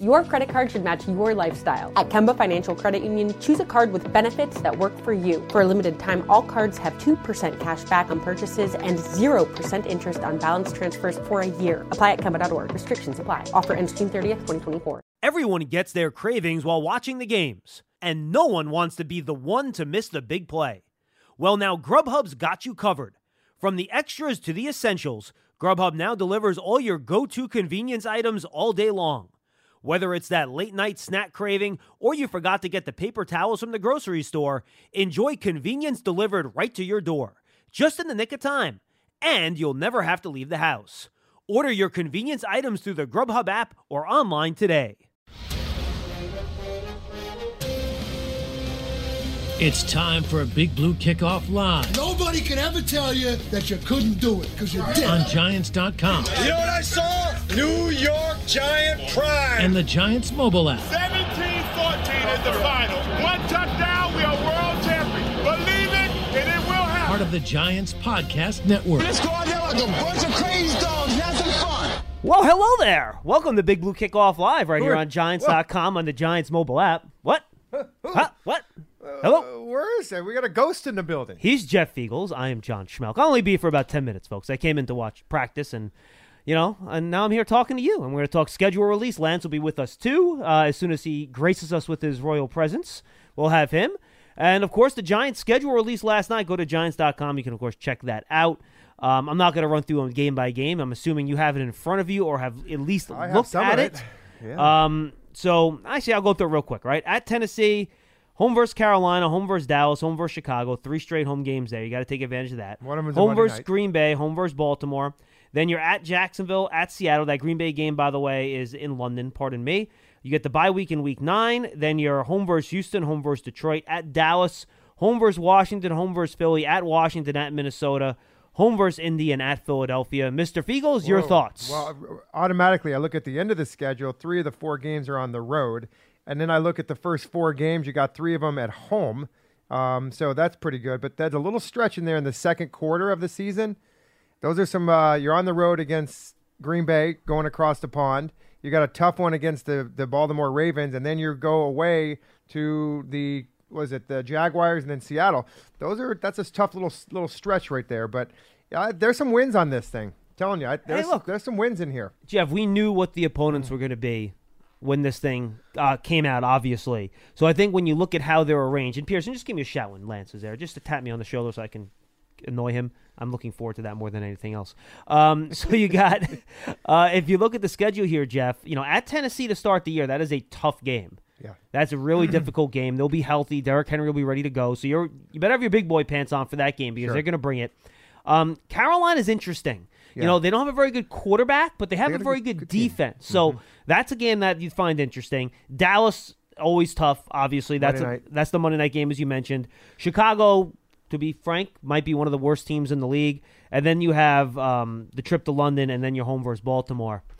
Your credit card should match your lifestyle. At Kemba Financial Credit Union, choose a card with benefits that work for you. For a limited time, all cards have 2% cash back on purchases and 0% interest on balance transfers for a year. Apply at Kemba.org. Restrictions apply. Offer ends June 30th, 2024. Everyone gets their cravings while watching the games, and no one wants to be the one to miss the big play. Well, now Grubhub's got you covered. From the extras to the essentials, Grubhub now delivers all your go to convenience items all day long. Whether it's that late night snack craving or you forgot to get the paper towels from the grocery store, enjoy convenience delivered right to your door, just in the nick of time. And you'll never have to leave the house. Order your convenience items through the Grubhub app or online today. It's time for a Big Blue Kickoff Live Nobody can ever tell you that you couldn't do it because you did. on Giants.com You know what I saw? New York Giant Prime. and the Giants mobile app. 17-14 is the final. One touchdown, we are world champions. Believe it, and it will happen. Part of the Giants Podcast Network. Let's go out there like a bunch of crazy dogs. Have some fun. Well, hello there. Welcome to Big Blue Kickoff Live right here on Giants.com on the Giants mobile app. What? Huh? What? Hello? Where is it? We got a ghost in the building. He's Jeff Feagles. I am John Schmelk. I'll only be for about 10 minutes, folks. I came in to watch practice and, you know, and now I'm here talking to you. And we're going to talk schedule release. Lance will be with us too. Uh, as soon as he graces us with his royal presence, we'll have him. And, of course, the Giants schedule release last night. Go to Giants.com. You can, of course, check that out. Um, I'm not going to run through them game by game. I'm assuming you have it in front of you or have at least I have looked some at of it. it. Yeah. Um, so actually, I'll go through it real quick. Right at Tennessee, home versus Carolina, home versus Dallas, home versus Chicago. Three straight home games there. You got to take advantage of that. One of 'em's a home versus night. Green Bay, home versus Baltimore. Then you're at Jacksonville, at Seattle. That Green Bay game, by the way, is in London. Pardon me. You get the bye week in week nine. Then you're home versus Houston, home versus Detroit, at Dallas, home versus Washington, home versus Philly, at Washington, at Minnesota, home versus Indy, and at Philadelphia. Mr. Feagles, your Whoa. thoughts? Well, automatically, I look at the end of the schedule. Three of the four games are on the road, and then I look at the first four games. You got three of them at home, um, so that's pretty good. But there's a little stretch in there in the second quarter of the season. Those are some. Uh, you're on the road against Green Bay, going across the pond. You got a tough one against the the Baltimore Ravens, and then you go away to the was it the Jaguars and then Seattle. Those are that's a tough little little stretch right there. But yeah, there's some wins on this thing. telling you, I, there's, look. there's some wins in here. Jeff, we knew what the opponents were going to be when this thing uh, came out, obviously. So I think when you look at how they're arranged, and Pearson, just give me a shout when Lance is there, just to tap me on the shoulder so I can annoy him. I'm looking forward to that more than anything else. Um, so you got, uh, if you look at the schedule here, Jeff, you know, at Tennessee to start the year, that is a tough game. Yeah. That's a really difficult game. They'll be healthy. Derrick Henry will be ready to go. So you're you better have your big boy pants on for that game because Sure. they're going to bring it. Um, is interesting. You know, they don't have a very good quarterback, but they have They a very good- good, good team. Mm-hmm. defense. So that's a game that you find interesting. Dallas always tough. Obviously, that's a, that's the Monday night game as you mentioned. Chicago, to be frank, might be one of the worst teams in the league. And then you have um, the trip to London, and then your home versus Baltimore.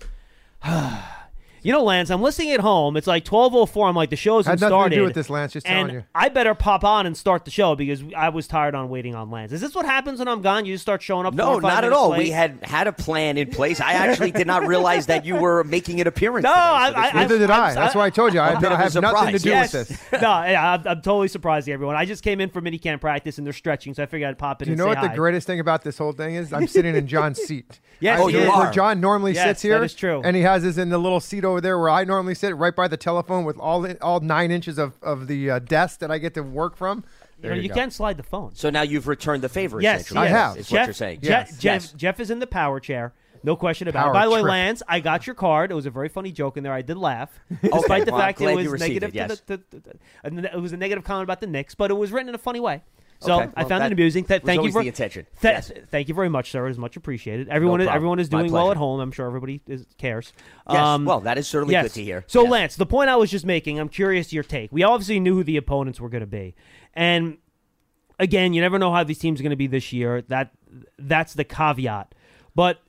You know, Lance, I'm listening at home. It's like 12:04. I'm like, the show hasn't Had nothing to do with this, Lance, just telling and you. I better pop on and start the show because I was tired on waiting on Lance. Is this what happens when I'm gone? You just start showing up? four No, or five not at minutes all. late? We had had a plan in place. I actually did not realize that you were making an appearance. No, today, so I- this I- was- Neither did I. That's why I told you. I, A bit I of a have nothing to surprise. do Yes. with this. no, yeah, I'm, I'm totally surprising everyone. I just came in for minicamp practice and they're stretching, so I figured I'd pop in. Do you and know say what the hi. greatest thing about this whole thing is? I'm sitting in John's seat. Yes, I- Oh, you where are. John normally Yes, sits here. that is true. And he has his in the little seat over there where I normally sit, right by the telephone with all all nine inches of, of the uh, desk that I get to work from. You, There know, you you go. can slide the phone. So now you've returned the favor. Yes, essentially, I yes. have. Is Jeff, what you're saying. Jeff, Yes. Jeff, Yes. Jeff is in the power chair. No question about Power it. By the way, trip. Lance, I got your card. It was a very funny joke in there. I did laugh, despite the well, I'm fact it was negative. it, yes. to the, to the- and it was a negative comment about the Knicks, but it was written in a funny way. So Okay, I found that it amusing. Th- thank you for the intention. Th- Yes. Thank you very much, sir. It is much appreciated. Everyone, is, everyone is doing well at home. I'm sure everybody is, cares. Yes. Um, well, that is certainly yes. good to hear. So, Yes. Lance, the point I was just making, I'm curious your take. We obviously knew who the opponents were going to be, and again, you never know how these teams are going to be this year. That that's the caveat. But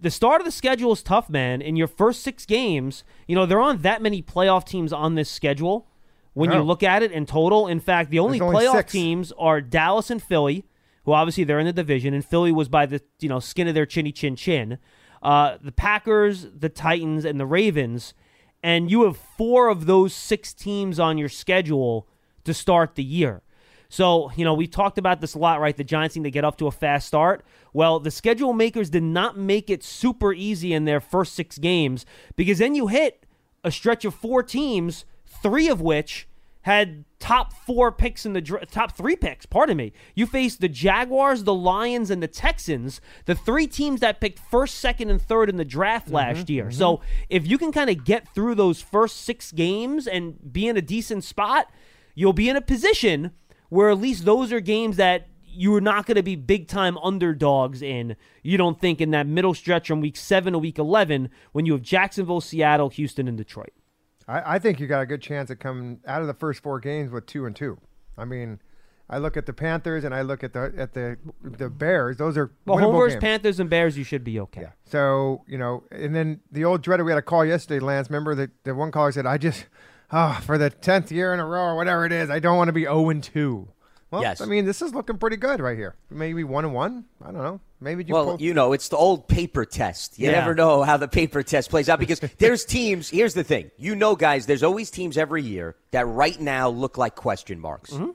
the start of the schedule is tough, man. In your first six games, you know there aren't that many playoff teams on this schedule. When you look at it in total, in fact, the only There's playoff teams are Dallas and Philly, who obviously they're in the division, and Philly was by the you know skin of their chinny chin chin. Uh, the Packers, the Titans, and the Ravens, and you have four of those six teams on your schedule to start the year. So, you know, we talked about this a lot, right? The Giants seem to get off to a fast start. Well, the schedule makers did not make it super easy in their first six games because then you hit a stretch of four teams, three of which had top four picks in the top three picks. Pardon me. You faced the Jaguars, the Lions, and the Texans, the three teams that picked first, second, and third in the draft mm-hmm, last year. Mm-hmm. So if you can kind of get through those first six games and be in a decent spot, you'll be in a position where at least those are games that you're not going to be big time underdogs in. You don't think in that middle stretch from week seven to week 11 when you have Jacksonville, Seattle, Houston, and Detroit. I, I think you got a good chance of coming out of the first four games with two and two. I mean, I look at the Panthers and I look at the at the the Bears. Those are Well, winnable home versus. Panthers and Bears, you should be okay. Yeah. So you know, and then the old dreader we had a call yesterday, Lance. Remember that the one caller said, "I just, ah, for the tenth year in a row or whatever it is, I don't want to be zero and two." Well, Yes. I mean, this is looking pretty good right here. Maybe one and one. I don't know. Maybe you Well, pull- you know, it's the old paper test. You Yeah. never know how the paper test plays out because there's teams. Here's the thing. You know, guys, there's always teams every year that right now look like question marks. Mm-hmm.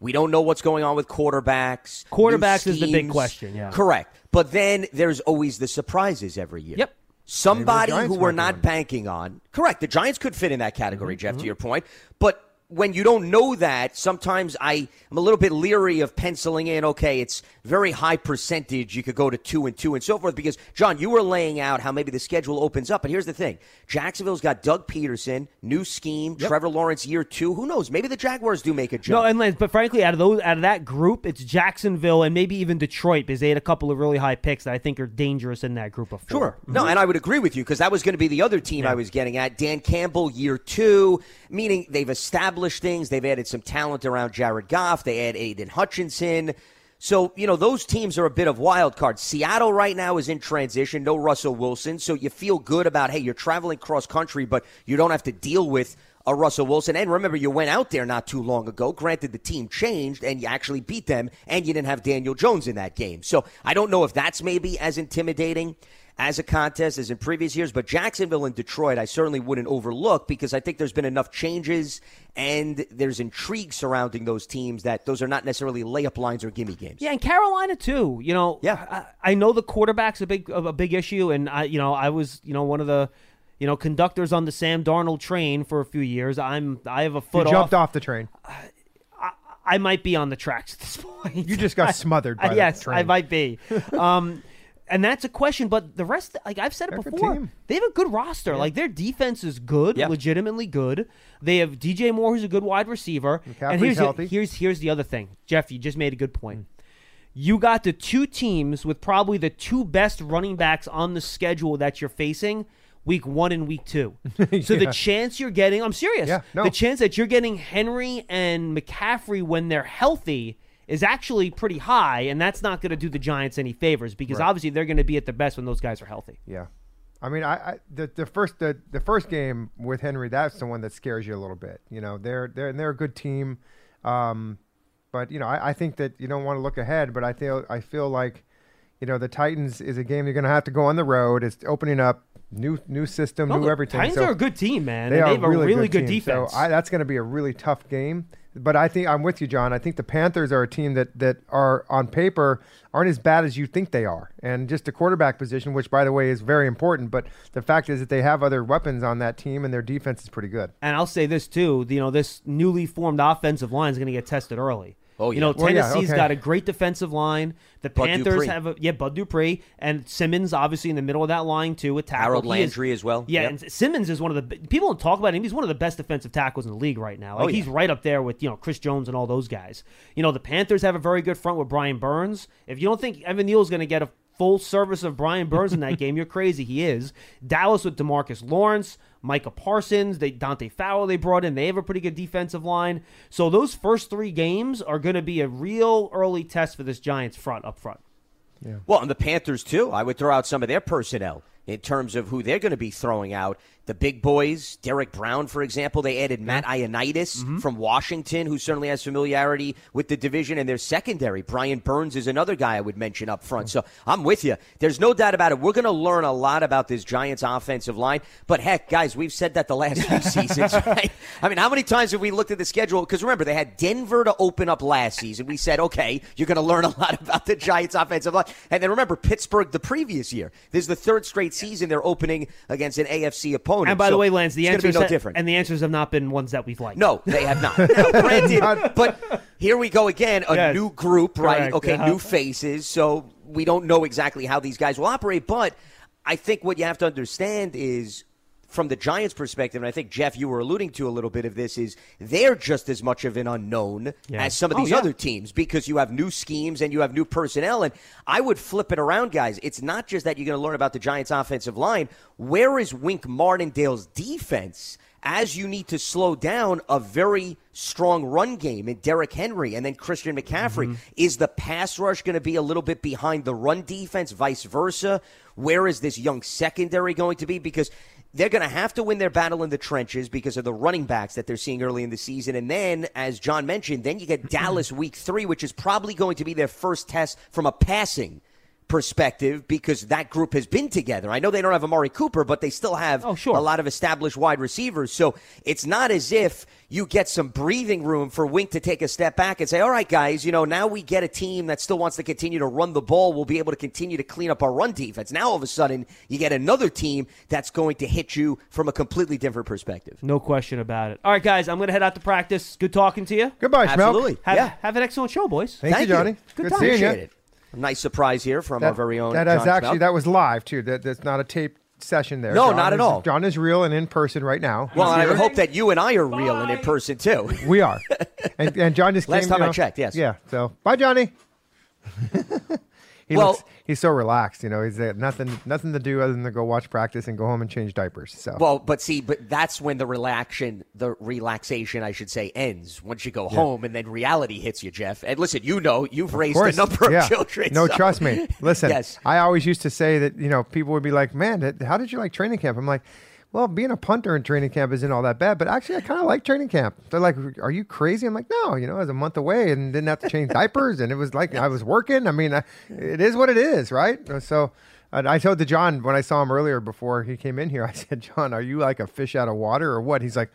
We don't know what's going on with quarterbacks. Quarterbacks is the big question, yeah. Correct. But then there's always the surprises every year. Yep. Somebody who we're not banking on. Correct. The Giants could fit in that category, Mm-hmm, Jeff, to your point. But when you don't know that, sometimes I am a little bit leery of penciling in, okay, it's very high percentage. You could go to two and two and so forth. Because, John, you were laying out how maybe the schedule opens up. But here's the thing Jacksonville's got Doug Pederson, new scheme, Trevor Lawrence year two. Who knows? Maybe the Jaguars do make a jump. No, and Lance, but frankly, out of those, out of that group, it's Jacksonville and maybe even Detroit because they had a couple of really high picks that I think are dangerous in that group of four. Sure. No, mm-hmm. and I would agree with you because that was going to be the other team I was getting at. Dan Campbell, year two, meaning they've established things. They've added some talent around Jared Goff. They add Aidan Hutchinson. So, you know, those teams are a bit of wild cards. Seattle right now is in transition, no Russell Wilson. So you feel good about, hey, you're traveling cross country, but you don't have to deal with a Russell Wilson. And remember, you went out there not too long ago. Granted, the team changed and you actually beat them, and you didn't have Daniel Jones in that game. So I don't know if that's maybe as intimidating as a contest as in previous years, but Jacksonville and Detroit, I certainly wouldn't overlook because I think there's been enough changes and there's intrigue surrounding those teams that those are not necessarily layup lines or gimme games. Yeah, and Carolina too. You know, Yeah. I, I know the quarterback's a big a big issue, and I, you know, I was, you know, one of the, you know, conductors on the Sam Darnold train for a few years. I'm, I have a you foot jumped off. off the train. I might be on the tracks at this point. You just got smothered by Uh, yes, the train. I might be. um, and that's a question. But the rest, like I've said it They're before, they have a good roster. Like their defense is good, Yeah. legitimately good. They have DJ Moore, who's a good wide receiver. and here's the- healthy. here's here's the other thing, Jeff. You just made a good point. Hmm. You got the two teams with probably the two best running backs on the schedule that you're facing. Week one and week two. So the chance you're getting, I'm serious. Yeah, no. The chance that you're getting Henry and McCaffrey when they're healthy is actually pretty high, and that's not going to do the Giants any favors because Right. obviously they're going to be at their best when those guys are healthy. Yeah, I mean, I, I the the first the, the first game with Henry, that's the one that scares you a little bit. You know, they're they're and they're a good team, um, but you know, I, I think that you don't want to look ahead, but I feel I feel like, you know, the Titans is a game you're going to have to go on the road. It's opening up new new system, No, new the everything. Titans so are a good team, man. They and they have really a really good, team. defense. So I, that's going to be a really tough game. But I think I'm with you, John. I think the Panthers are a team that that are on paper aren't as bad as you think they are, and just the quarterback position, which by the way is very important. But the fact is that they have other weapons on that team, and their defense is pretty good. and I'll say this too, you know, this newly formed offensive line is going to get tested early. Oh, You know, Well, yeah, okay. got a great defensive line. The Bud Panthers Dupree. have a yeah, Bud Dupree and Simmons obviously in the middle of that line too with tackle. Harold He is- Landry as well. Yeah, Yep. and Simmons is one of the people don't talk about him. He's one of the best defensive tackles in the league right now. Like Oh, yeah. he's right up there with you know Chris Jones and all those guys. You know the Panthers have a very good front with Brian Burns. If you don't think Evan Neal is going to get a full service of Brian Burns in that game, you're crazy. He is. Dallas with Demarcus Lawrence, Micah Parsons, they Dante Fowler they brought in. They have a pretty good defensive line. So those first three games are going to be a real early test for this Giants front up front. Yeah. Well, and the Panthers too. I would throw out some of their personnel in terms of who they're going to be throwing out. The big boys, Derrick Brown, for example, they added Matt Ioannidis Mm-hmm. from Washington, who certainly has familiarity with the division and their secondary. Brian Burns is another guy I would mention up front. So I'm with you. There's no doubt about it. We're going to learn a lot about this Giants offensive line. But heck, guys, we've said that the last few seasons, right? I mean, how many times have we looked at the schedule? Because remember, they had Denver to open up last season. We said, okay, you're going to learn a lot about the Giants offensive line. And then remember, Pittsburgh the previous year. This is the third straight season they're opening against an AFC opponent. And by So the way, Lance, the answers no different. and the answers have not been ones that we've liked. No, they have not. Granted, but here we go again. A Yes. new group, right? Correct, Okay, uh-huh. new faces. So we don't know exactly how these guys will operate. But I think what you have to understand is. From the Giants' perspective, and I think Jeff, you were alluding to a little bit of this, is they're just as much of an unknown Yeah. as some of Oh, these yeah. other teams because you have new schemes and you have new personnel. And I would flip it around, guys. It's not just that you're going to learn about the Giants' offensive line. Where is Wink Martindale's defense? as you need to slow down a very strong run game in Derrick Henry and then Christian McCaffrey. Mm-hmm. Is the pass rush going to be a little bit behind the run defense, vice versa? Where is this young secondary going to be? Because they're going to have to win their battle in the trenches because of the running backs that they're seeing early in the season. And then, as John mentioned, then you get Dallas week three, which is probably going to be their first test from a passing perspective because that group has been together. I know they don't have Amari Cooper, but they still have Oh, sure. a lot of established wide receivers. So it's not as if you get some breathing room for Wink to take a step back and say, all right, guys, you know, now we get a team that still wants to continue to run the ball. We'll be able to continue to clean up our run defense. Now all of a sudden, you get another team that's going to hit you from a completely different perspective. No question about it. All right, guys, I'm going to head out to practice. Good talking to you. Goodbye, Schmelk. Absolutely. Have, yeah. have an excellent show, boys. Thank, you, Johnny. Good Good time. seeing you. It. A nice surprise here from our very own. That is John actually Schmelk. that was live too. That that's not a taped session there. No, John not at is- all. John is real and in person right now. Well, I here. hope that you and I are real and in person too. we are. And, and John just Last came, time you I checked, yes. Yeah. So bye, Johnny. he Well- looks, he's so relaxed. You know, he's got nothing nothing to do other than to go watch practice and go home and change diapers. So Well, but see, but that's when the relaxation, the relaxation, I should say, ends. Once you go home, and then reality hits you, Jeff. And listen, you know, you've raised a number of yeah. children. No, so- trust me. Listen, yes, I always used to say that, you know, people would be like, man, how did you like training camp? I'm like, well, being a punter in training camp isn't all that bad, but actually, I kind of like training camp. They're like, are you crazy? I'm like, no, you know, I was a month away and didn't have to change diapers, and it was like I was working. I mean, I, it is what it is, right? So uh, I told to John when I saw him earlier before he came in here, I said, John, are you like a fish out of water or what? He's like,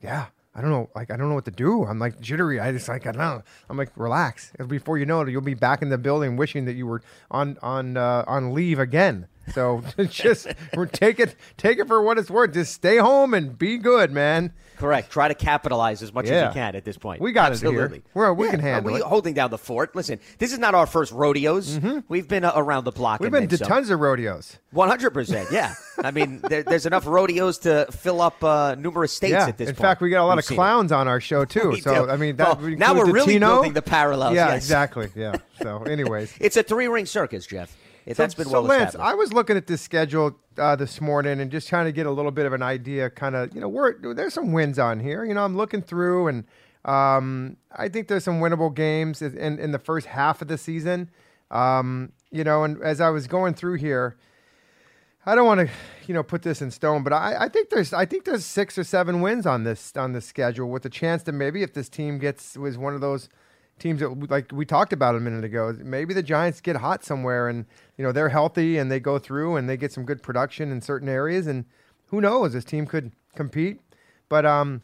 yeah. I don't know, like I don't know what to do. I'm like jittery. I just like I don't know. I'm like relax. Before you know it, you'll be back in the building, wishing that you were on on uh, on leave again. So just take it take it for what it's worth. Just stay home and be good, man. correct. Try to capitalize as much as you can at this point. We got it here. We're- we Yeah, can handle we it. Mm-hmm. holding down the fort. Listen, this is not our first rodeos. We've been uh, around the block. We've been to some. tons of rodeos. One hundred percent. Yeah. I mean, there, there's enough rodeos to fill up uh, numerous states yeah. at this In point. fact, we got a lot We've of seen it. clowns on our show too. We so do. I mean, that Well, now we're really Tino. building the parallels, Yeah, yes. exactly. Yeah. So, anyways. It's a three ring circus, Jeff. It, that's been so well Lance, established. I was looking at this schedule uh, this morning and just trying to get a little bit of an idea. Kind of, you know, where there's some wins on here. You know, I'm looking through, and um, I think there's some winnable games in in the first half of the season. Um, you know, and as I was going through here, I don't want to, you know, put this in stone, but I, I think there's I think there's six or seven wins on this on this schedule with a chance to maybe if this team gets was one of those teams that like we talked about a minute ago, maybe the Giants get hot somewhere and you know they're healthy and they go through and they get some good production in certain areas and who knows this team could compete, but um.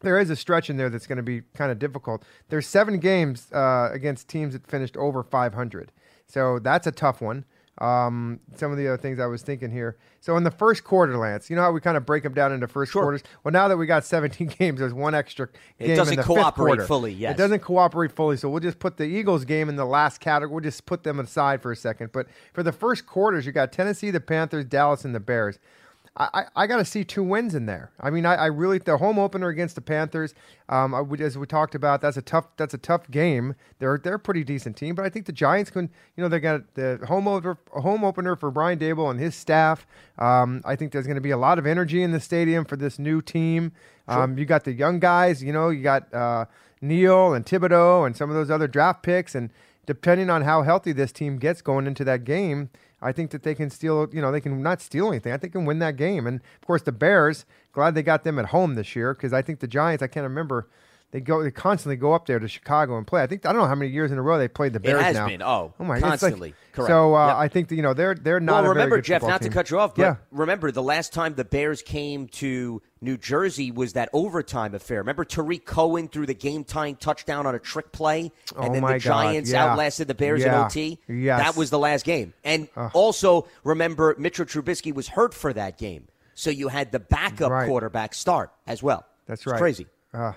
There is a stretch in there that's going to be kind of difficult. There's seven games uh, against teams that finished over 500, so that's a tough one. Um, some of the other things I was thinking here. So in the first quarter, Lance, you know how we kind of break them down into first Sure. quarters. Well, now that we got 17 games, there's one extra It doesn't in the cooperate fifth quarter. fully, yes. it doesn't cooperate fully. So we'll just put the Eagles game in the last category. We'll just put them aside for a second. But for the first quarters, you got Tennessee, the Panthers, Dallas, and the Bears. I, I, I got to see two wins in there. I mean, I, I really the home opener against the Panthers, um, I would, as we talked about, that's a tough that's a tough game. They're they're a pretty decent team, but I think the Giants can. You know, they got the home opener home opener for Brian Daboll and his staff. Um, I think there's going to be a lot of energy in the stadium for this new team. Um, you got the young guys. You know, you got uh, Neal and Thibodeaux and some of those other draft picks, and depending on how healthy this team gets going into that game. I think that they can steal, you know, they can not steal anything. I think they can win that game. And of course, the Bears, glad they got them at home this year because I think the Giants, I can't remember, they go, they constantly go up there to Chicago and play. I think I don't know how many years in a row they played the Bears has now. been, oh, my, it's like- constantly. Correct. So uh, Yep. I think that, you know they're they're not. well, a very remember, Jeff, not to cut you off, but yeah, remember the last time the Bears came to New Jersey was that overtime affair. Remember Tarik Cohen threw the game tying touchdown on a trick play, and Oh then the Giants yeah. outlasted the Bears Yeah. in OT. Yes. That was the last game. And also, remember, Mitchell Trubisky was hurt for that game. So you had the backup Right. quarterback start as well. that's It's right. crazy. Uh,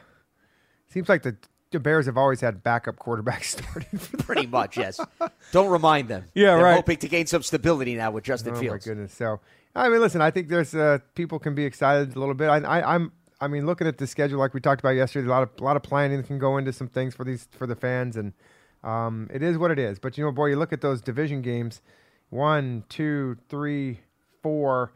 seems like the, the Bears have always had backup quarterbacks starting. For. Pretty much, yes. Don't remind them. Yeah, They're right. hoping to gain some stability now with Justin oh Fields. my goodness! So I mean, listen, I think there's uh, people can be excited a little bit. I, I, I'm. I mean, looking at the schedule like we talked about yesterday, a lot of a lot of planning can go into some things for these for the fans, and um, it is what it is. But you know, boy, you look at those division games, one, two, three, four,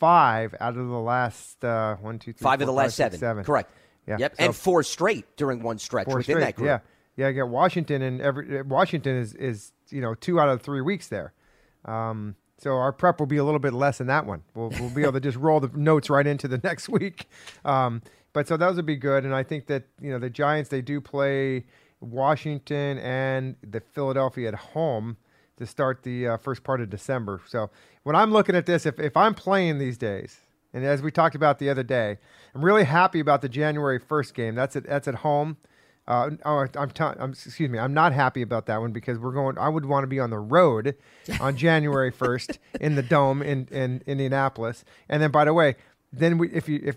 five out of the last uh, one, two, three, Five of four, the last five, six, seven. seven. Correct. Yeah. Yep. So- and four straight during one stretch within straight, that group. Yeah, yeah. I got Washington and every Washington is is you know two out of three weeks there. Um, so our prep will be a little bit less in that one. We'll we'll be able to just roll the notes right into the next week. Um, but so those would be good, and I think that you know the Giants they do play Washington and the Philadelphia at home to start the uh, first part of December. So when I'm looking at this, if if I'm playing these days, and as we talked about the other day, I'm really happy about the January 1st game. That's at that's at home. Uh, oh, I'm, t- I'm excuse me. I'm not happy about that one because we're going. I would want to be on the road on January 1st in the dome in, in Indianapolis. And then, by the way, then we, if you if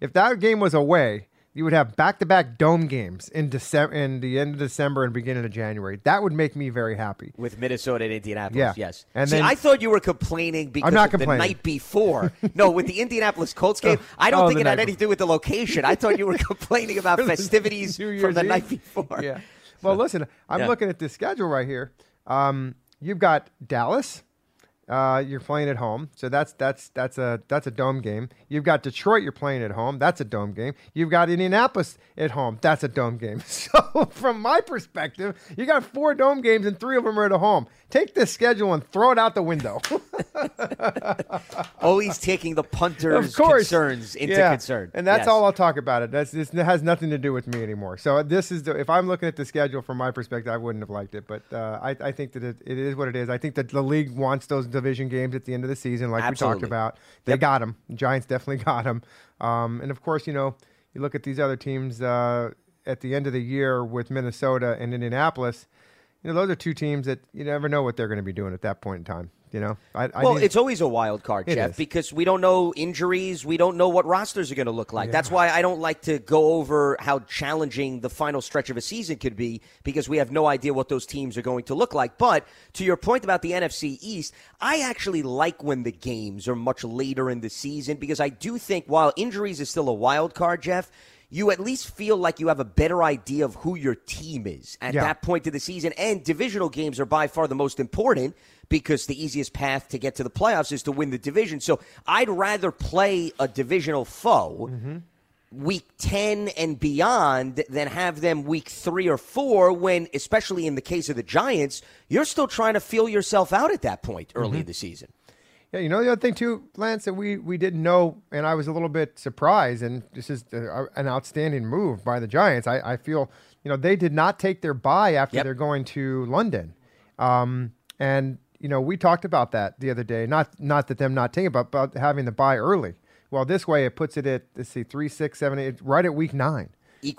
if that game was away, you would have back-to-back dome games in December, in the end of December and beginning of January. That would make me very happy. With Minnesota and Indianapolis, Yeah. yes. And See, then- I thought you were complaining because I'm not of the night before. no, with the Indianapolis Colts game, I don't Oh, think it had anything to do with the location. I thought you were complaining about festivities from the Eve. night before. Yeah. Well, listen, I'm Yeah. looking at this schedule right here. Um, you've got Dallas. Uh, you're playing at home, so that's that's that's a that's a dome game. You've got Detroit. You're playing at home. That's a dome game. You've got Indianapolis at home. That's a dome game. So from my perspective, you got four dome games and three of them are at home. Take this schedule and throw it out the window. Always taking the punter's of concerns into yeah. concern. And that's Yes. all I'll talk about it. That's this has nothing to do with me anymore. So this is the, if I'm looking at the schedule from my perspective, I wouldn't have liked it. But uh, I, I think that it, it is what it is. I think that the league wants those division games at the end of the season, like we talked about. They Yep. got them. Giants definitely got them. Um, and of course, you know, you look at these other teams uh, at the end of the year with Minnesota and Indianapolis. You know, those are two teams that you never know what they're going to be doing at that point in time. You know, I, I Well, it's always a wild card, It Jeff, is. because we don't know injuries. We don't know what rosters are going to look like. That's why I don't like to go over how challenging the final stretch of a season could be because we have no idea what those teams are going to look like. But to your point about the NFC East, I actually like when the games are much later in the season because I do think while injuries is still a wild card, Jeff, you at least feel like you have a better idea of who your team is at Yeah. that point of the season. And divisional games are by far the most important because the easiest path to get to the playoffs is to win the division. So I'd rather play a divisional foe week 10 and beyond than have them week three or four when, especially in the case of the Giants, you're still trying to feel yourself out at that point early in the season. Yeah, you know the other thing too, Lance, that we we didn't know, and I was a little bit surprised, and this is uh, an outstanding move by the Giants. I, I feel, you know, they did not take their bye after Yep. they're going to London, um, and you know we talked about that the other day. Not not that them not taking, but about having the buy early. Well, this way it puts it at let's see, three, six, seven, eight, right at week nine.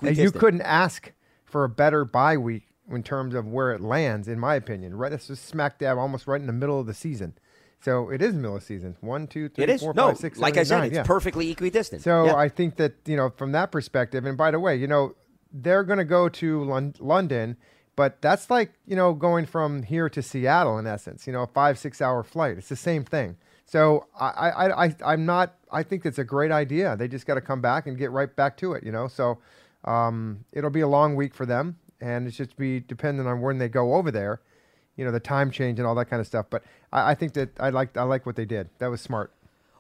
And you couldn't ask for a better bye week in terms of where it lands, in my opinion. Right, it's just smack dab, almost right in the middle of the season. So it is middle of season. One, two, three, It is four, no, five, six, like seven, I said, nine, it's yeah. perfectly equidistant. So Yeah. I think that you know from that perspective, and by the way, you know they're going to go to Lon- London, but that's like you know going from here to Seattle in essence. You know, a five six hour flight. It's the same thing. So I I, I I'm not. I think it's a great idea. They just got to come back and get right back to it. You know, so um, it'll be a long week for them, and it's just be dependent on when they go over there. You know, the time change and all that kind of stuff. But I, I think that I like I like what they did. That was smart.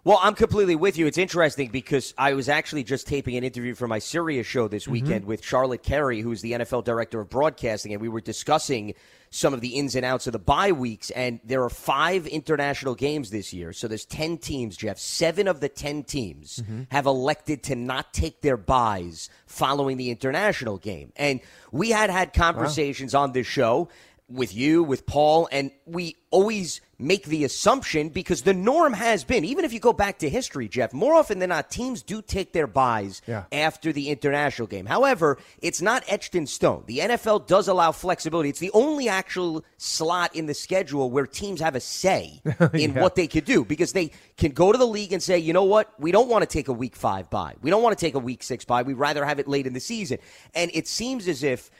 Well, I'm completely with you. It's interesting because I was actually just taping an interview for my Sirius show this mm-hmm. weekend with Charlotte Carey, who's the NFL director of broadcasting, and we were discussing some of the ins and outs of the bye weeks. And there are five international games this year. So there's 10 teams, Jeff. Seven of the 10 teams mm-hmm. have elected to not take their buys following the international game. And we had had conversations on this show with you, with Paul, and we always make the assumption because the norm has been, even if you go back to history, Jeff, more often than not, teams do take their buys Yeah. after the international game. However, it's not etched in stone. The NFL does allow flexibility. It's the only actual slot in the schedule where teams have a say in Yeah. what they could do because they can go to the league and say, you know what, we don't want to take a week five buy. We don't want to take a week six buy. We'd rather have it late in the season. And it seems as if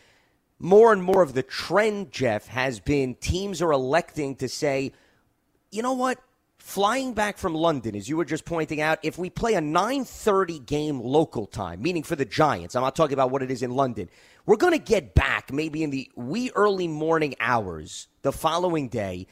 more and more of the trend, Jeff, has been teams are electing to say, you know what? Flying back from London, as you were just pointing out, if we play a 9:30 game local time, meaning for the Giants, I'm not talking about what it is in London. We're going to get back maybe in the wee early morning hours the following day.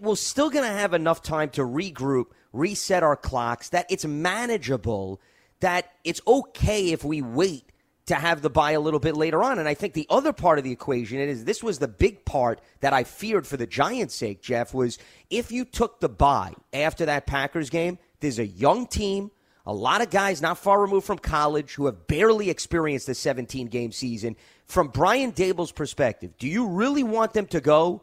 We're still going to have enough time to regroup, reset our clocks. That it's manageable. That it's okay if we wait to have the buy a little bit later on. And I think the other part of the equation is this was the big part that I feared for the Giants' sake, Jeff, was if you took the buy after that Packers game, there's a young team, a lot of guys not far removed from college who have barely experienced a 17 game season. From Brian Daboll's perspective, do you really want them to go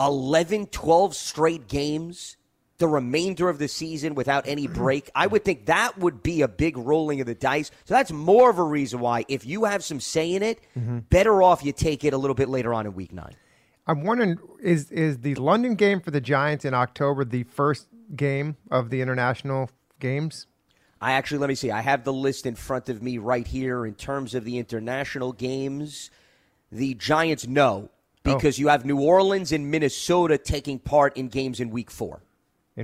11, 12 straight games? the remainder of the season without any mm-hmm. break. I would think that would be a big rolling of the dice. So that's more of a reason why, if you have some say in it, mm-hmm. better off you take it a little bit later on in week nine. I'm wondering is is the London game for the Giants in October the first game of the international games? I actually let me see. I have the list in front of me right here in terms of the international games. The Giants no oh. because oh. you have New Orleans and Minnesota taking part in games in week 4.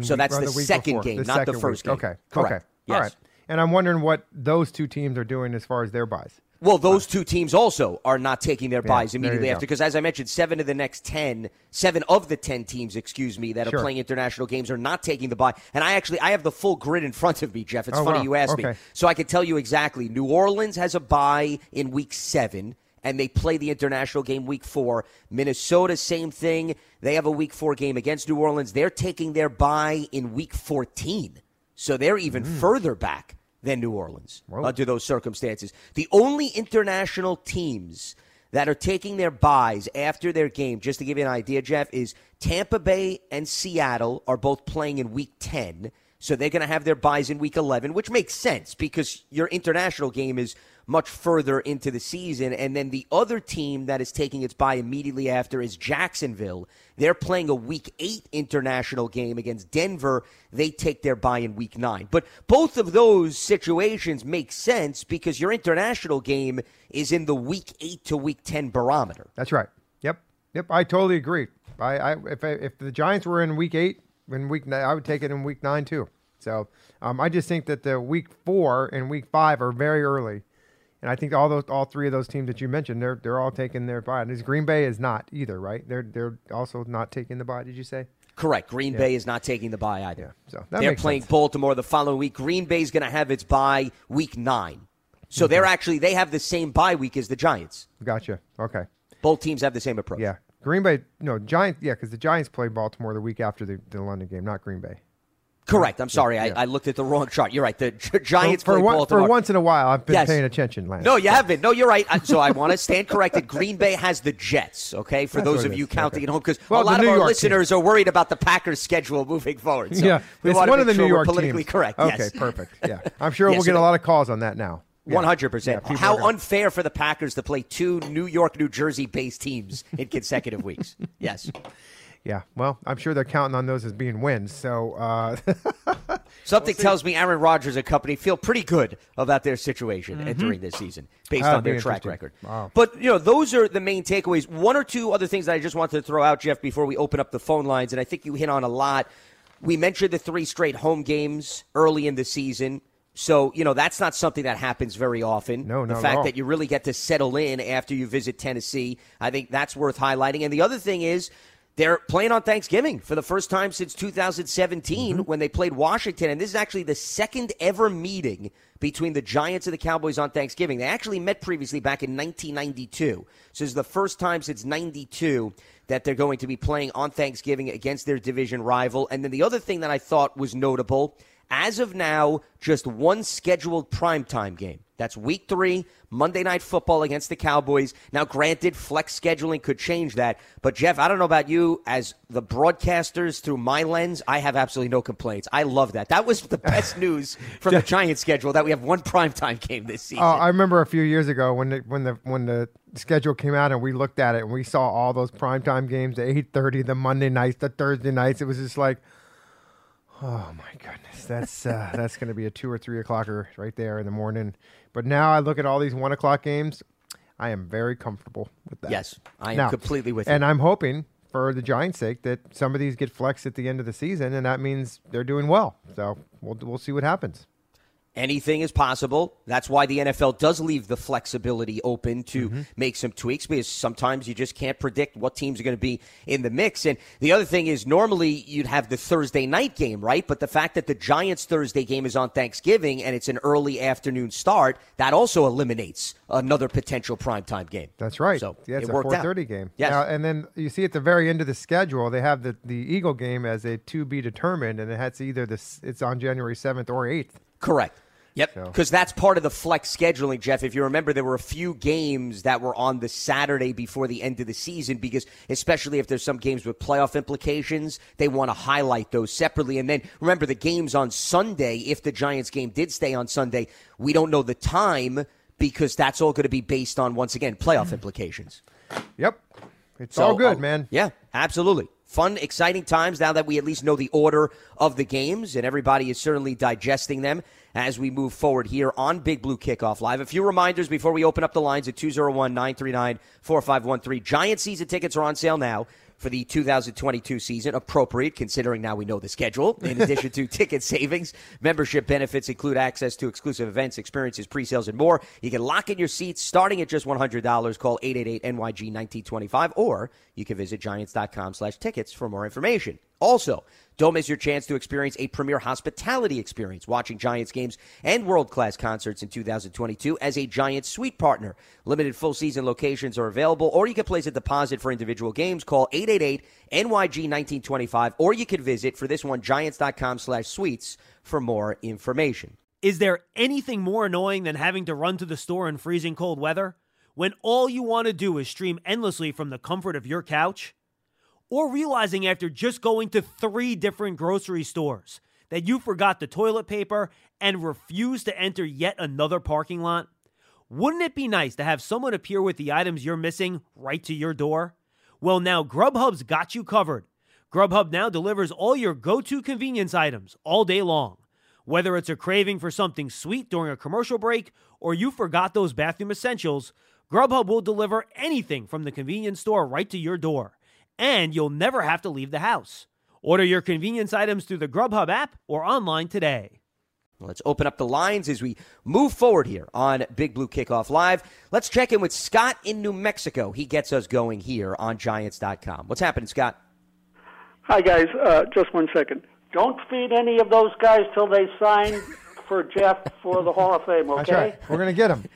So that's the, the second before, game, the not second the first week. game. Okay, correct. Okay. Yes. All right. And I'm wondering what those two teams are doing as far as their buys. Well, those two teams also are not taking their yeah, buys immediately after because, as I mentioned, seven of the next ten, seven of the ten teams, excuse me, that sure. are playing international games are not taking the buy. And I actually I have the full grid in front of me, Jeff. It's oh, funny wow. you asked okay. me, so I can tell you exactly. New Orleans has a buy in week seven and they play the international game week four. Minnesota, same thing. They have a week four game against New Orleans. They're taking their buy in week 14. So they're even mm. further back than New Orleans under those circumstances. The only international teams that are taking their buys after their game, just to give you an idea, Jeff, is Tampa Bay and Seattle are both playing in week 10. So they're going to have their buys in week 11, which makes sense because your international game is much further into the season. And then the other team that is taking its buy immediately after is Jacksonville. They're playing a week eight international game against Denver. They take their buy in week nine. But both of those situations make sense because your international game is in the week eight to week 10 barometer. That's right. Yep, yep. I totally agree. I, I if I, if the Giants were in week eight, in week nine, I would take it in week nine too. So um, I just think that the week four and week five are very early, and I think all those all three of those teams that you mentioned, they're they're all taking their bye. And Green Bay is not either, right? They're they're also not taking the bye. Did you say? Correct. Green Bay is not taking the bye either. Yeah, so that they're playing sense. Baltimore the following week. Green Bay's going to have its bye week nine. So they're actually they have the same bye week as the Giants. Gotcha. Okay. Both teams have the same approach. Yeah. Green Bay, no Giants. Yeah, because the Giants play Baltimore the week after the, the London game, not Green Bay. Correct. I'm sorry. Yeah. I, I looked at the wrong chart. You're right. The Gi- Giants for, play one, Baltimore. for once in a while, I've been Yes. paying attention, Lance. No, you haven't. No, you're right. So I want to stand corrected. Green Bay has the Jets, okay, for That's those of you counting Okay. at home, because Well, a lot of New our York listeners are worried about the Packers' schedule moving forward. So yeah, we it's want to one of the sure New York politically teams. correct. Okay, yes. perfect. Yeah, I'm sure we'll so get a lot of calls on that now. One hundred percent. How unfair for the Packers to play two New York, New Jersey-based teams in consecutive weeks. Yes. Yeah, well, I'm sure they're counting on those as being wins. So, uh, Something tells me Aaron Rodgers and company feel pretty good about their situation entering this season based That'd on their track record. Wow. But, you know, those are the main takeaways. One or two other things that I just wanted to throw out, Jeff, before we open up the phone lines, and I think you hit on a lot. We mentioned the three straight home games early in the season. So, you know, that's not something that happens very often. No, The not at fact all. that you really get to settle in after you visit Tennessee, I think that's worth highlighting. And the other thing is, they're playing on Thanksgiving for the first time since 2017 mm-hmm. when they played Washington. And this is actually the second ever meeting between the Giants and the Cowboys on Thanksgiving. They actually met previously back in 1992. So this is the first time since 92 that they're going to be playing on Thanksgiving against their division rival. And then the other thing that I thought was notable as of now, just one scheduled primetime game. That's week three, Monday Night Football against the Cowboys. Now, granted, flex scheduling could change that. But, Jeff, I don't know about you. As the broadcasters, through my lens, I have absolutely no complaints. I love that. That was the best news from the Giants schedule that we have one primetime game this oh, season. Oh, I remember a few years ago when the, when the when the schedule came out and we looked at it and we saw all those primetime games, the eight thirty, the Monday nights, the Thursday nights. It was just like, oh my goodness, that's uh, that's going to be a two or three o'clocker right there in the morning. But now I look at all these one o'clock games. I am very comfortable with that. Yes, I am Now, completely with that. And you. I'm hoping for the Giants' sake that some of these get flexed at the end of the season, and that means they're doing well. So we'll we'll see what happens. Anything is possible. That's why the NFL does leave the flexibility open to Mm-hmm. make some tweaks because sometimes you just can't predict what teams are going to be in the mix. And the other thing is, normally you'd have the Thursday night game, right? But the fact that the Giants' Thursday game is on Thanksgiving and it's an early afternoon start, that also eliminates another potential primetime game. That's right. So yeah, it's it a worked four out. thirty game. Yes. Now, and then you see at the very end of the schedule, they have the, the Eagle game as a to be determined, and it has either this it's on January seventh or eighth. Correct. Yep. So- Because that's part of the flex scheduling, Jeff. If you remember, there were a few games that were on the Saturday before the end of the season because, especially if there's some games with playoff implications, they want to highlight those separately. And then remember the games on Sunday, if the Giants game did stay on Sunday, we don't know the time because that's all going to be based on, once again, playoff implications. Yep, it's So, all good, uh, man. Yeah, absolutely. Fun, exciting times now that we at least know the order of the games, and everybody is certainly digesting them as we move forward here on Big Blue Kickoff Live. A few reminders before we open up the lines at 201 939 4513. Giant season tickets are on sale now for the 2022 season, appropriate considering now we know the schedule. In addition to ticket savings, membership benefits include access to exclusive events, experiences, pre-sales, and more. You can lock in your seats starting at just $100. Call 888-NYG-1925, or you can visit giants.com slash tickets for more information. Also, don't miss your chance to experience a premier hospitality experience watching Giants games and world class concerts in 2022 as a Giants suite partner. Limited full season locations are available, or you can place a deposit for individual games. Call 888 NYG 1925, or you can visit for this one giants.com slash suites for more information. Is there anything more annoying than having to run to the store in freezing cold weather when all you want to do is stream endlessly from the comfort of your couch? Or realizing after just going to three different grocery stores that you forgot the toilet paper and refused to enter yet another parking lot? Wouldn't it be nice to have someone appear with the items you're missing right to your door? Well, now Grubhub's got you covered. Grubhub now delivers all your go to convenience items all day long. Whether it's a craving for something sweet during a commercial break or you forgot those bathroom essentials, Grubhub will deliver anything from the convenience store right to your door. And you'll never have to leave the house. Order your convenience items through the Grubhub app or online today. Let's open up the lines as we move forward here on Big Blue Kickoff Live. Let's check in with Scott in New Mexico. He gets us going here on Giants.com. What's happening, Scott? Hi, guys. Uh, just one second. Don't feed any of those guys till they sign for Jeff for the Hall of Fame, okay? That's right. We're gonna get him.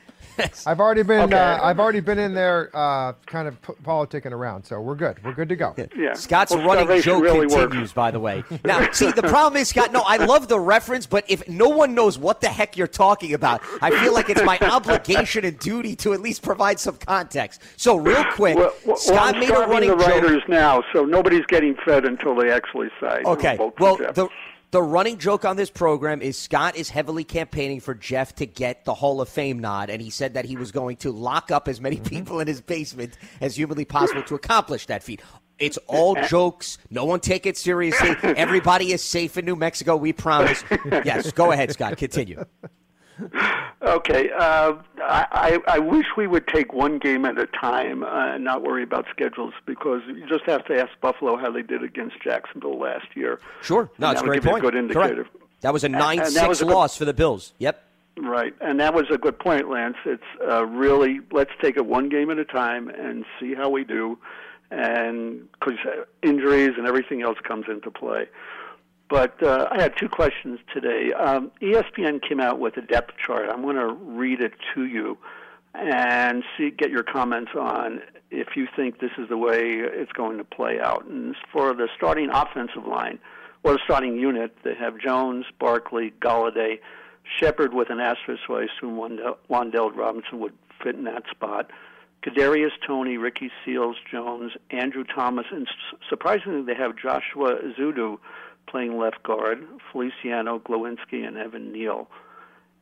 I've already been. Okay. Uh, I've already been in there, uh, kind of p- politicking around. So we're good. We're good to go. Yeah. Scott's Well, running joke really continues, works. by the way. Now, see, the problem is, Scott, no, I love the reference, but if no one knows what the heck you're talking about, I feel like it's my obligation and duty to at least provide some context. So, real quick, Well, well, Scott I'm made a running the joke. writers now, so nobody's getting fed until they actually say. Okay. Well, the The running joke on this program is Scott is heavily campaigning for Jeff to get the Hall of Fame nod, and he said that he was going to lock up as many Mm-hmm. people in his basement as humanly possible to accomplish that feat. It's all jokes. No one take it seriously. Everybody is safe in New Mexico. We promise. Yes, go ahead, Scott. Continue. Okay, uh, I, I I wish we would take one game at a time uh, and not worry about schedules because you just have to ask Buffalo how they did against Jacksonville last year. Sure. No, And it's that a would great give point. a good indicator. Correct. That was a And- and that 9 was 6 a good- loss for the Bills. Yep. Right, and that was a good point, Lance. It's uh, really let's take it one game at a time and see how we do, and because injuries and everything else comes into play. But uh, I had two questions today. Um, ESPN came out with a depth chart. I'm going to read it to you and see get your comments on if you think this is the way it's going to play out. And for the starting offensive line or the starting unit, they have Jones, Barkley, Golladay, Shepard with an asterisk, so I assume Wan'Dale Robinson would fit in that spot. Kadarius Toney, Ricky Seals, Jones, Andrew Thomas, and surprisingly, they have Joshua Ezeudu playing left guard, Feliciano, Glowinski, and Evan Neal.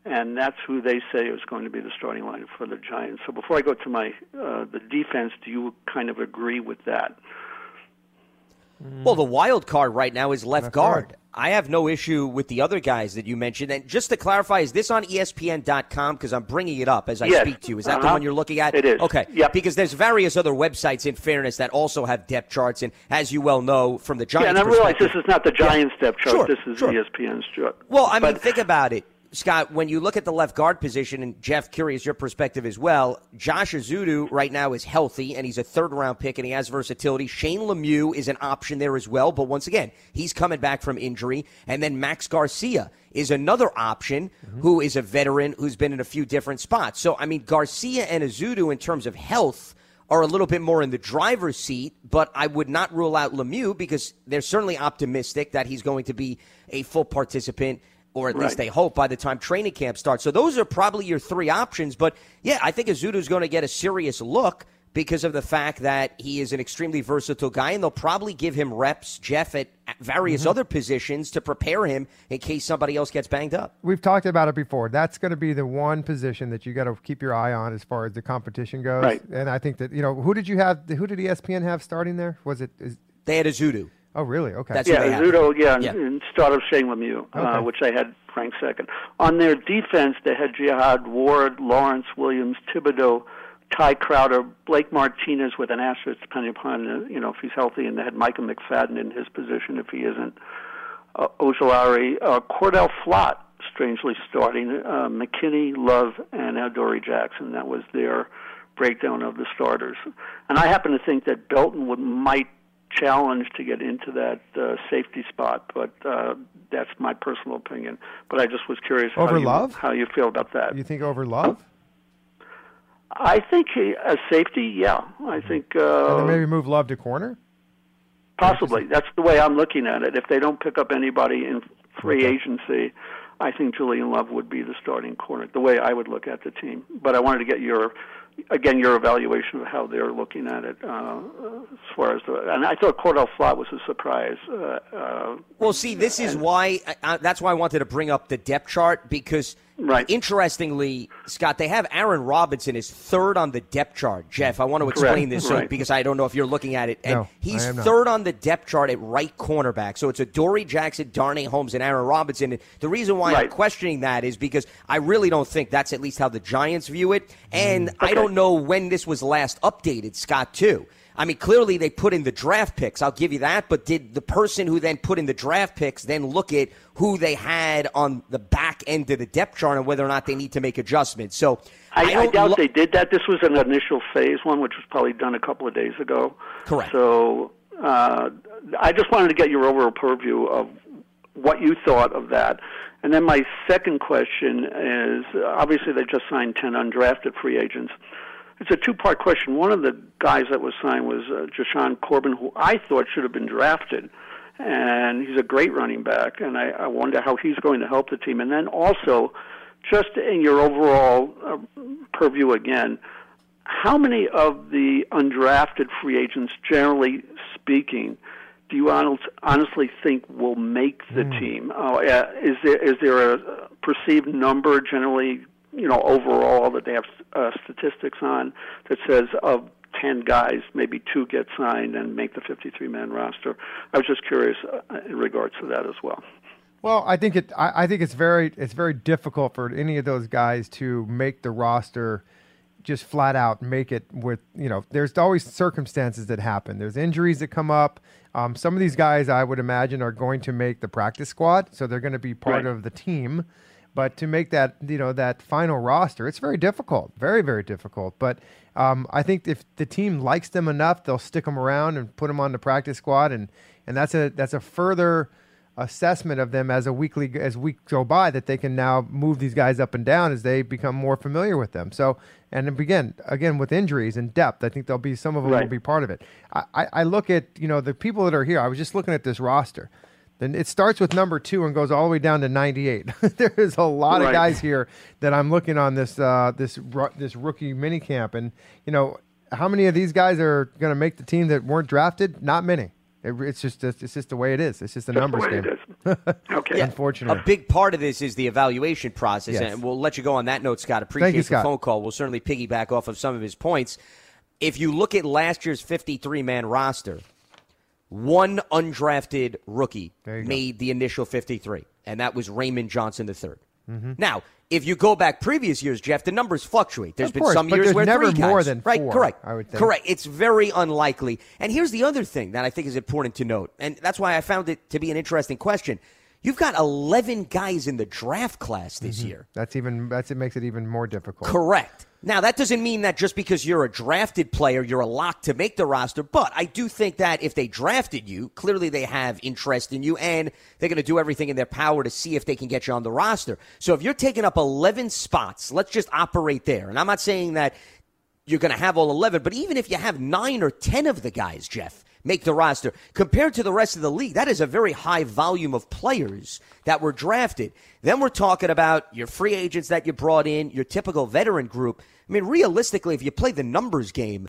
And that's who they say is going to be the starting line for the Giants. So before I go to my uh, the defense, do you kind of agree with that? Well, the wild card right now is left Left guard. guard. I have no issue with the other guys that you mentioned. And just to clarify, is this on ESPN.com? Because I'm bringing it up as I Yes. speak to you. Is that the Uh-huh. one you're looking at? It is. Okay. Yep. Because there's various other websites, in fairness, that also have depth charts. And as you well know from the Giants yeah, and I realize this is not the Giants depth chart. Sure, this is sure. ESPN's chart. Well, I mean, But- think about it, Scott. When you look at the left guard position, and Jeff, curious your perspective as well. Josh Ezeudu right now is healthy, and he's a third round pick, and he has versatility. Shane Lemieux is an option there as well, but once again, he's coming back from injury. And then Max Garcia is another option, mm-hmm. who is a veteran who's been in a few different spots. So, I mean, Garcia and Ezeudu, in terms of health, are a little bit more in the driver's seat, but I would not rule out Lemieux because they're certainly optimistic that he's going to be a full participant, or at least they hope by the time training camp starts. So those are probably your three options. But yeah, I think Ezeudu's going to get a serious look because of the fact that he is an extremely versatile guy, and they'll probably give him reps, Jeff, at various Mm-hmm. other positions to prepare him in case somebody else gets banged up. We've talked about it before. That's going to be the one position that you got to keep your eye on as far as the competition goes. Right. And I think that you know who did you have? Who did ESPN have starting there? Was it? Is, They had Azudu. Oh, really? Okay. That's Yeah, they. Zudo, yeah, Yeah. and start of Shane Lemieux, uh, which they had Frank second. On their defense, they had Jihad Ward, Lawrence Williams, Thibodeaux, Tae Crowder, Blake Martinez with an asterisk, depending upon uh, you know if he's healthy, and they had Michael McFadden in his position if he isn't. Uh, Ojulari, uh, Cordale Flott, strangely starting, uh, McKinney, Love, and Adoree Jackson. That was their breakdown of the starters. And I happen to think that Belton would might challenge to get into that uh, safety spot, but uh, that's my personal opinion. But I just was curious Over how you, Love? how you feel about that. you think over Love? I think as safety, yeah, I think and uh, maybe move Love to corner. possibly. That's the way I'm looking at it. If they don't pick up anybody in free agency, I think Julian Love would be the starting corner. The way I would look at the team. But I wanted to get your again your evaluation of how they're looking at it uh, as far as the. And I thought Cordale Flott was a surprise. Uh, uh, Well, see, this is why I, I, that's why I wanted to bring up the depth chart because, Right. interestingly, Scott, they have Aaron Robinson is third on the depth chart. Jeff, I want to explain Correct. this so, Right. because I don't know if you're looking at it, and No, he's I am not. third on the depth chart at right cornerback. So it's Adoree Jackson, Darnay Holmes, and Aaron Robinson. And the reason why I'm questioning that is because I really don't think that's at least how the Giants view it, and I Okay. don't know when this was last updated, Scott. Too. I mean, clearly they put in the draft picks. I'll give you that. But did the person who then put in the draft picks then look at who they had on the back end of the depth chart and whether or not they need to make adjustments? So I, I, don't doubt lo- they did that. This was an initial phase one, which was probably done a couple of days ago. Correct. So uh, I just wanted to get your overall purview of what you thought of that. And then my second question is obviously they just signed 10 undrafted free agents. It's a two part question. One of the guys that was signed was uh, Jashaun Corbin, who I thought should have been drafted. And he's a great running back, and I, I wonder how he's going to help the team. And then also, just in your overall uh, purview again, how many of the undrafted free agents, generally speaking, do you honestly think will make the Hmm. team? Uh, is there is there a perceived number generally, you know, overall that they have uh, statistics on that says of ten guys, maybe two get signed and make the 53 man roster? I was just curious uh, in regards to that as well. Well, I think it. I, I think it's very it's very difficult for any of those guys to make the roster, just flat out make it with you know. There's always circumstances that happen. There's injuries that come up. Um, some of these guys, I would imagine, are going to make the practice squad, so they're going to be part Right. of the team. But to make that you know that final roster, it's very difficult, very very difficult. But um, I think if the team likes them enough, they'll stick them around and put them on the practice squad, and and that's a that's a further assessment of them as a weekly as weeks go by that they can now move these guys up and down as they become more familiar with them. So and again again with injuries and depth, I think there'll be some of them will be part of it. I, I, I look at you know the people that are here. I was just looking at this roster. Then it starts with number two and goes all the way down to 98. there is a lot of guys here that I'm looking on this uh, this this rookie mini camp, and you know how many of these guys are going to make the team that weren't drafted? Not many. It, it's just it's just the way it is. It's just a Just numbers the way game. it is. Okay. Unfortunately. A big part of this is the evaluation process, Yes. and we'll let you go on that note, Scott. Appreciate you, the phone call. We'll certainly piggyback off of some of his points. If you look at last year's 53 man roster, one undrafted rookie you go. made the initial 53, and that was Raymond Johnson III. Mm-hmm. Now, if you go back previous years, Jeff, the numbers fluctuate. There's Of been course, some years where never three more guys- than right, correct, I would think. correct. It's very unlikely. And here's the other thing that I think is important to note, and that's why I found it to be an interesting question. You've got 11 guys in the draft class this Mm-hmm. year. That's even that's it makes it even more difficult. Correct. Now, that doesn't mean that just because you're a drafted player, you're a lock to make the roster. But I do think that if they drafted you, clearly they have interest in you and they're going to do everything in their power to see if they can get you on the roster. So if you're taking up 11 spots, let's just operate there. And I'm not saying that you're going to have all 11, but even if you have nine or 10 of the guys, Jeff, make the roster, compared to the rest of the league, that is a very high volume of players that were drafted. Then we're talking about your free agents that you brought in, your typical veteran group. I mean, realistically, if you play the numbers game,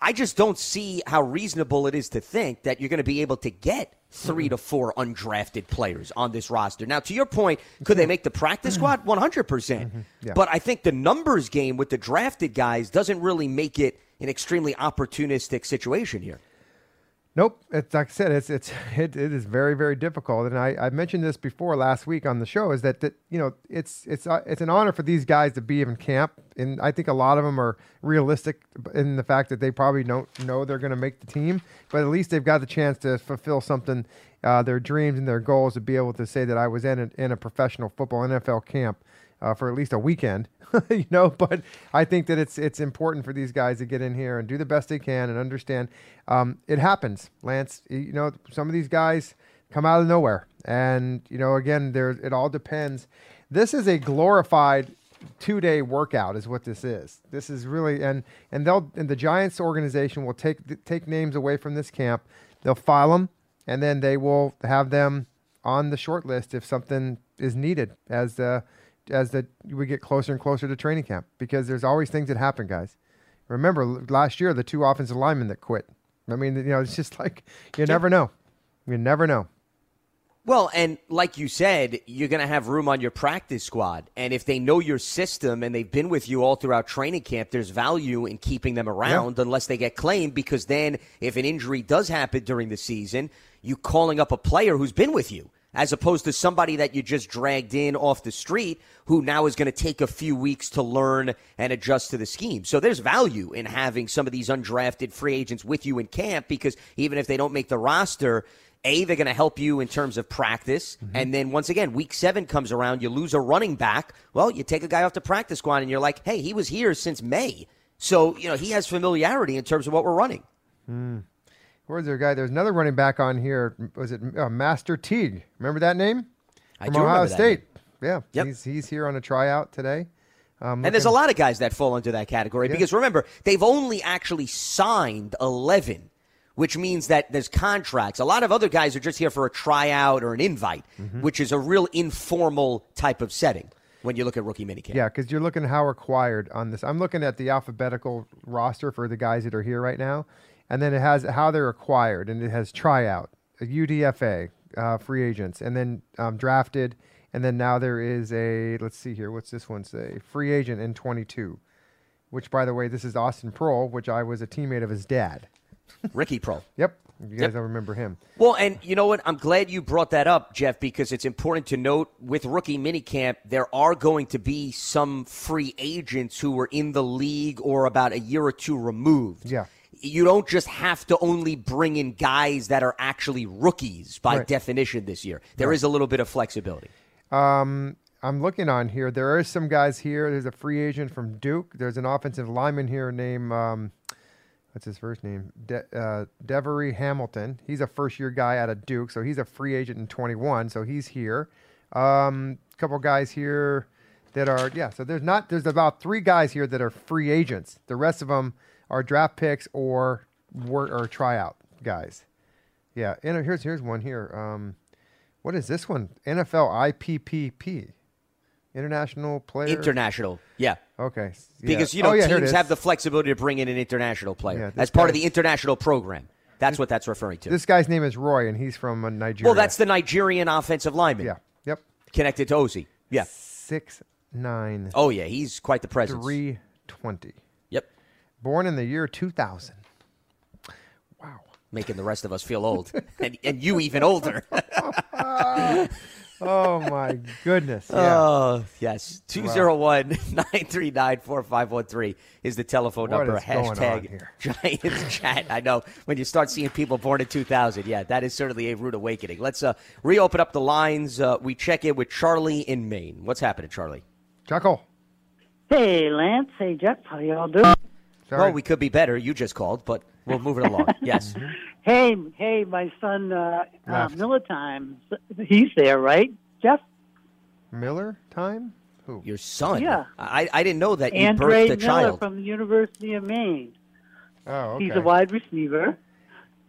I just don't see how reasonable it is to think that you're going to be able to get 3 mm-hmm. to four undrafted players on this roster. Now, to your point, could they make the practice mm-hmm. squad? 100%. percent mm-hmm. Yeah. But I think the numbers game with the drafted guys doesn't really make it an extremely opportunistic situation here. Nope. It's like I said, it's it's it, it is very very difficult, and I, I mentioned this before last week on the show. Is that that you know it's it's uh, it's an honor for these guys to be in camp, and I think a lot of them are realistic in the fact that they probably don't know they're going to make the team, but at least they've got the chance to fulfill something, uh, their dreams and their goals to be able to say that I was in a, in a professional football NFL camp uh, for at least a weekend, you know. But I think that it's it's important for these guys to get in here and do the best they can and understand um, it happens. Lance, you know, some of these guys come out of nowhere, and you know, again, there it all depends. This is a glorified two day workout, is what this is. This is really and and they'll and the Giants organization will take take names away from this camp. They'll file them, and then they will have them on the short list if something is needed as the as the we get closer and closer to training camp because there's always things that happen, guys. Remember last year the two offensive linemen that quit. I mean, you know, it's just like you never know. You never know. Well, and like you said, you're going to have room on your practice squad. And if they know your system and they've been with you all throughout training camp, there's value in keeping them around unless they get claimed because then if an injury does happen during the season, you calling up a player who's been with you as opposed to somebody that you just dragged in off the street who now is going to take a few weeks to learn and adjust to the scheme. So there's value in having some of these undrafted free agents with you in camp because even if they don't make the roster, a, they're going to help you in terms of practice. Mm-hmm. And then once again, week seven comes around, you lose a running back. Well, you take a guy off the practice squad and you're like, hey, he was here since May. So, you know, he has familiarity in terms of what we're running. Hmm. Where's their guy? There's another running back on here. Was it uh, Master Teague? Remember that name? I From do Ohio State. Yeah, Yep. he's he's here on a tryout today. Um, And there's a lot of guys that fall into that category Yeah. because remember, they've only actually signed 11, which means that there's contracts. A lot of other guys are just here for a tryout or an invite, Mm-hmm. which is a real informal type of setting when you look at rookie minicamp. Yeah, because you're looking how acquired on this. I'm looking at the alphabetical roster for the guys that are here right now, and then it has how they're acquired, and it has tryout, UDFA uh, free agents, and then um, drafted, and then now there is a let's see here, what's this one say? Free agent in 22, which by the way, this is Austin Proehl, which I was a teammate of his dad. Ricky Proehl. Yep, you guys Yep. don't remember him. Well, and you know what? I'm glad you brought that up, Jeff, because it's important to note with rookie minicamp, there are going to be some free agents who were in the league or about a year or two removed. Yeah. You don't just have to only bring in guys that are actually rookies by Right. definition this year. There is Right. a little bit of flexibility. Um, I'm looking on here. There are some guys here. There's a free agent from Duke. There's an offensive lineman here named um, what's his first name? De- uh, Devery Hamilton. He's a first year guy out of Duke, so he's a free agent in 21. So he's here. Um, a couple guys here that are yeah. So there's not there's about three guys here that are free agents. The rest of them are draft picks or work or tryout guys. Yeah, and here's here's one here. Um, what is this one? NFL IPPP, International Player. International, yeah. Okay. yeah. Because, you know, Oh, yeah, teams have the flexibility to bring in an international player Yeah, as part of the international program. That's what that's referring to. This guy's name is Roy, and he's from uh, Nigeria. well, that's the Nigerian offensive lineman. Yeah. Yep. Connected to Osi. Yeah. Six nine. Oh, yeah. He's quite the presence. Three twenty. Yep. Born in the year two thousand. Wow. Making the rest of us feel old. and, and you even older. oh my goodness. Yeah. Oh, yes. 201 939 4513 is the telephone What number. is going on Hashtag here? Giants chat. I know. When you start seeing people born in 2000, yeah, that is certainly a rude awakening. Let's uh, reopen up the lines. Uh, we check in with Charlie in Maine. What's happening, Charlie? Chuckle. Hey, Lance. Hey, Jeff. How y'all doing? Well, we could be better. You just called, but we'll move it along. yes. Hey, hey, my son, uh, uh, Miller Time. He's there, right, Jeff? Miller time. Who? Your son? Yeah. I, I didn't know that you Andre birthed a Miller child. from the University of Maine. Oh, okay. He's a wide receiver.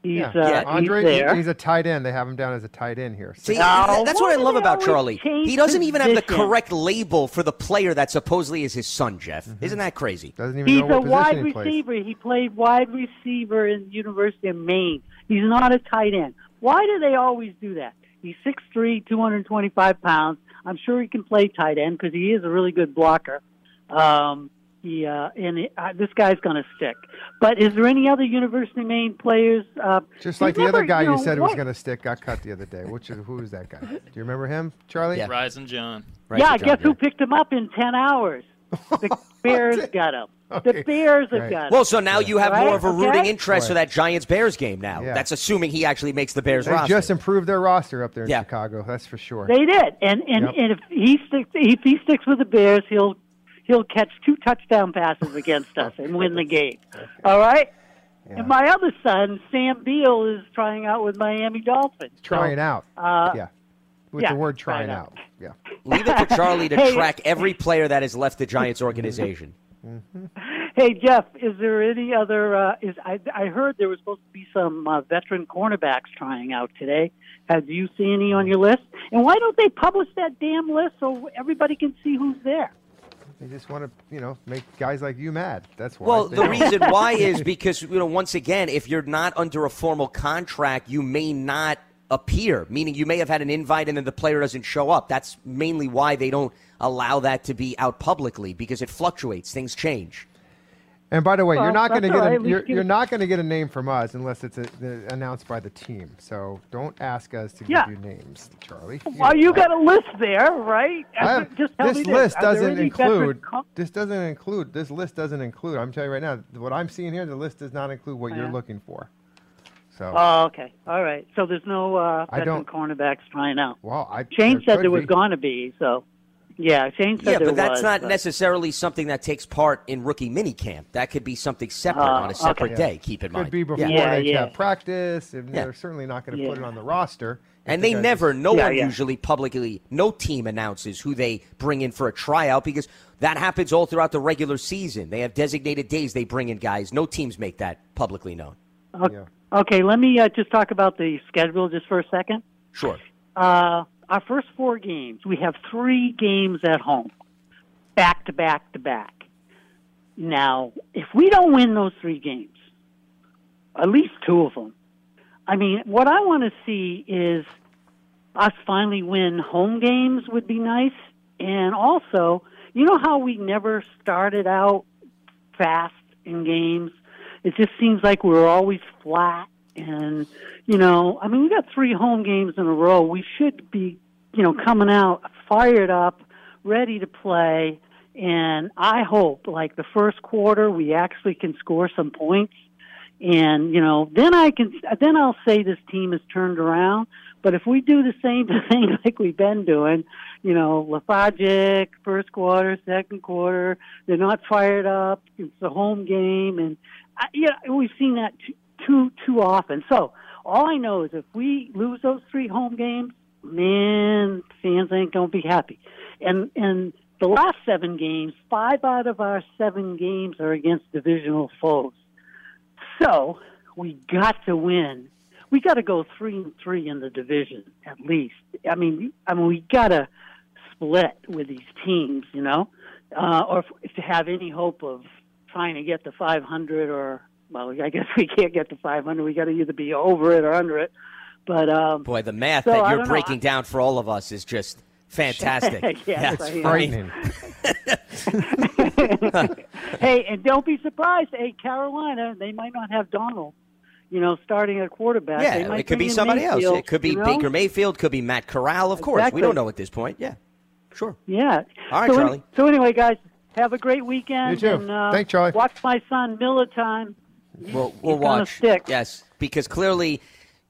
He's, yeah. uh, Andre, he's there. he's a tight end. They have him down as a tight end here. See, Now, th- that's what I love about Charlie. He doesn't even have the correct label for the player that supposedly is his son, Jeff. Isn't that crazy? Doesn't even He's know a what wide position he plays. receiver. He played wide receiver in the University of Maine. He's not a tight end. Why do they always do that? He's 6'3", 225 pounds. I'm sure he can play tight end because he is a really good blocker. Um, he, uh, and it, uh, this guy's going to stick. But is there any other University of Maine players? Uh, Just like the remember, other guy you, know, said was going to stick got cut the other day. Which is who is that guy? Do you remember him, Charlie? Yeah, Rising John. yeah, guess who picked him up in 10 hours? The Bears got him. The Bears have Right. got him. Well, so now you have Right, more of a rooting okay? interest for that Giants Bears game now. Yeah. That's assuming he actually makes the Bears They roster. just improved their roster up there in Yeah. Chicago. That's for sure. They did, and and, Yep. and if he sticks, if he sticks with the Bears, he'll he'll catch two touchdown passes against us and win the game. All right. And my other son, Sam Beal, is trying out with Miami Dolphins. So, trying out. Uh, yeah. With yeah, the word trying trying out. Yeah. Leave it to Charlie to Hey. track every player that has left the Giants organization. Hey Jeff, is there any other? Uh, is I I heard there was supposed to be some uh, veteran cornerbacks trying out today. Have you seen any on your list? And why don't they publish that damn list so everybody can see who's there? They just want to, you know, make guys like you mad. That's why. Well, the don't. reason why is because you know once again, if you're not under a formal contract, you may not appear. Meaning, you may have had an invite and then the player doesn't show up. That's mainly why they don't allow that to be out publicly because it fluctuates. Things change. And by the way, you're not going to get all a, you're, you're not going to get a name from us unless it's a, the, announced by the team. So don't ask us to Yeah. give you names, Charlie. Well, you got a list there, right? Have- Just this list there doesn't include. This doesn't include. This list doesn't include. I'm telling you right now. What I'm seeing here, the list does not include what you're Yeah. looking for. So. Oh, okay. All right. So there's no uh, veteran cornerbacks trying out. well, I. Shane there said there was going to be. So, yeah, Shane said Yeah, there but that's was, not but- necessarily something that takes part in rookie minicamp. That could be something separate Oh, on a separate okay. day. Keep in mind, Could mind. be before Yeah. they Yeah, yeah. practice, and Yeah. they're certainly not going to Yeah. put it on the roster. And they never, just- no Yeah, one yeah. usually publicly, no team announces who they bring in for a tryout because that happens all throughout the regular season. They have designated days they bring in guys. No teams make that publicly known. Okay, Yeah. okay, let me uh, just talk about the schedule just for a second. Sure. Uh, our first four games, we have three games at home, back to back to back. Now, if we don't win those three games, at least two of them, I mean, what I want to see is us finally win home games would be nice, and also, you know how we never started out fast in games. It just seems like we're always flat, and you know, I mean, we got three home games in a row. We should be, you know, coming out fired up, ready to play. And I hope, like the first quarter, we actually can score some points and you know then i can then i'll say this team has turned around but if we do the same thing like we've been doing you know lethargic first quarter second quarter they're not fired up it's a home game and I, yeah we've seen that too, too often so all i know is if we lose those three home games man fans ain't gonna be happy and and the last seven games five out of our seven games are against divisional foes so we got to win. We got to go three and three in the division at least. I mean, I mean, we got to split with these teams, you know, uh, or if, to have any hope of trying to get to 500 or well, I guess we can't get to 500. We got to either be over it or under it. But um, boy, the math so that you're breaking know. down for all of us is just fantastic. yes, That's frightening. hey, and don't be surprised. Hey, Carolina, they might not have Darnold. You know, starting at quarterback. Yeah, it could be somebody Mayfield, else. It could be you know? Baker Mayfield. Could be Matt Corral. Of course, Exactly. we don't know at this point. Yeah, sure. Yeah. All right, so, Charlie. So anyway, guys, have a great weekend. You too. And, uh, Thanks, Charlie. Watch my son Miller time. We'll, we'll He's watch. stick. Yes, because clearly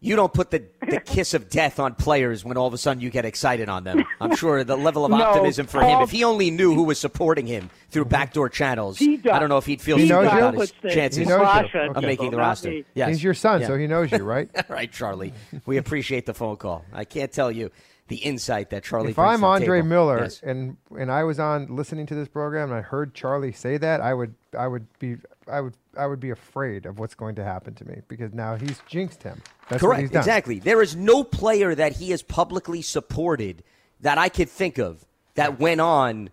you don't put the, the kiss of death on players when all of a sudden you get excited on them. I'm sure the level of No, optimism for him, if he only knew who was supporting him through mm-hmm. backdoor channels, I don't know if he'd feel He too good about his the chances He knows of Okay. making the not roster. me. Yes. He's your son, Yeah. so he knows you, right? All right, Charlie. We appreciate the phone call. I can't tell you the insight that Charlie if I'm to Andre table. Miller Yes. and and I was on listening to this program and I heard Charlie say that, I would I would be I would I would be afraid of what's going to happen to me because now he's jinxed him. That's what Correct. he's done. Exactly. There is no player that he has publicly supported that I could think of that went on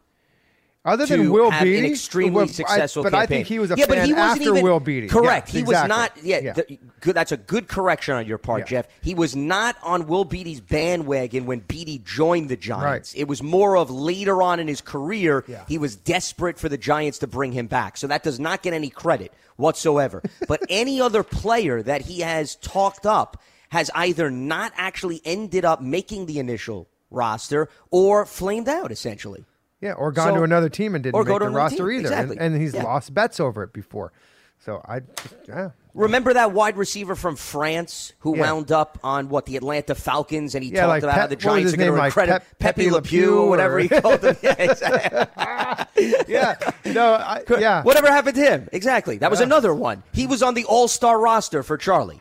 Other than Will have Beatty, an extremely well, I- successful but I think he was a yeah, but fan he wasn't after even, Will Beatty. Correct. He exactly. was not. Yeah, Yeah. the- good. That's a good correction on your part, Yeah. Jeff. He was not on Will Beatty's bandwagon when Beatty joined the Giants. It was more of later on in his career. He was desperate for the Giants to bring him back. So that does not get any credit whatsoever. but any other player that he has talked up has either not actually ended up making the initial roster or flamed out essentially. Yeah, or gone So- to another team and didn't make the roster team, either. exactly. And, and he's Yeah. lost bets over it before. So I, yeah. Remember that wide receiver from France who Yeah. wound up on what the Atlanta Falcons, and he Yeah, talked like about how the Giants are going to like credit Pepe Pepe Le Pew whatever he called him. Yeah, exactly. yeah, no, I, yeah. Whatever happened to him? Exactly. That was another one. He was on the All Star roster for Charlie.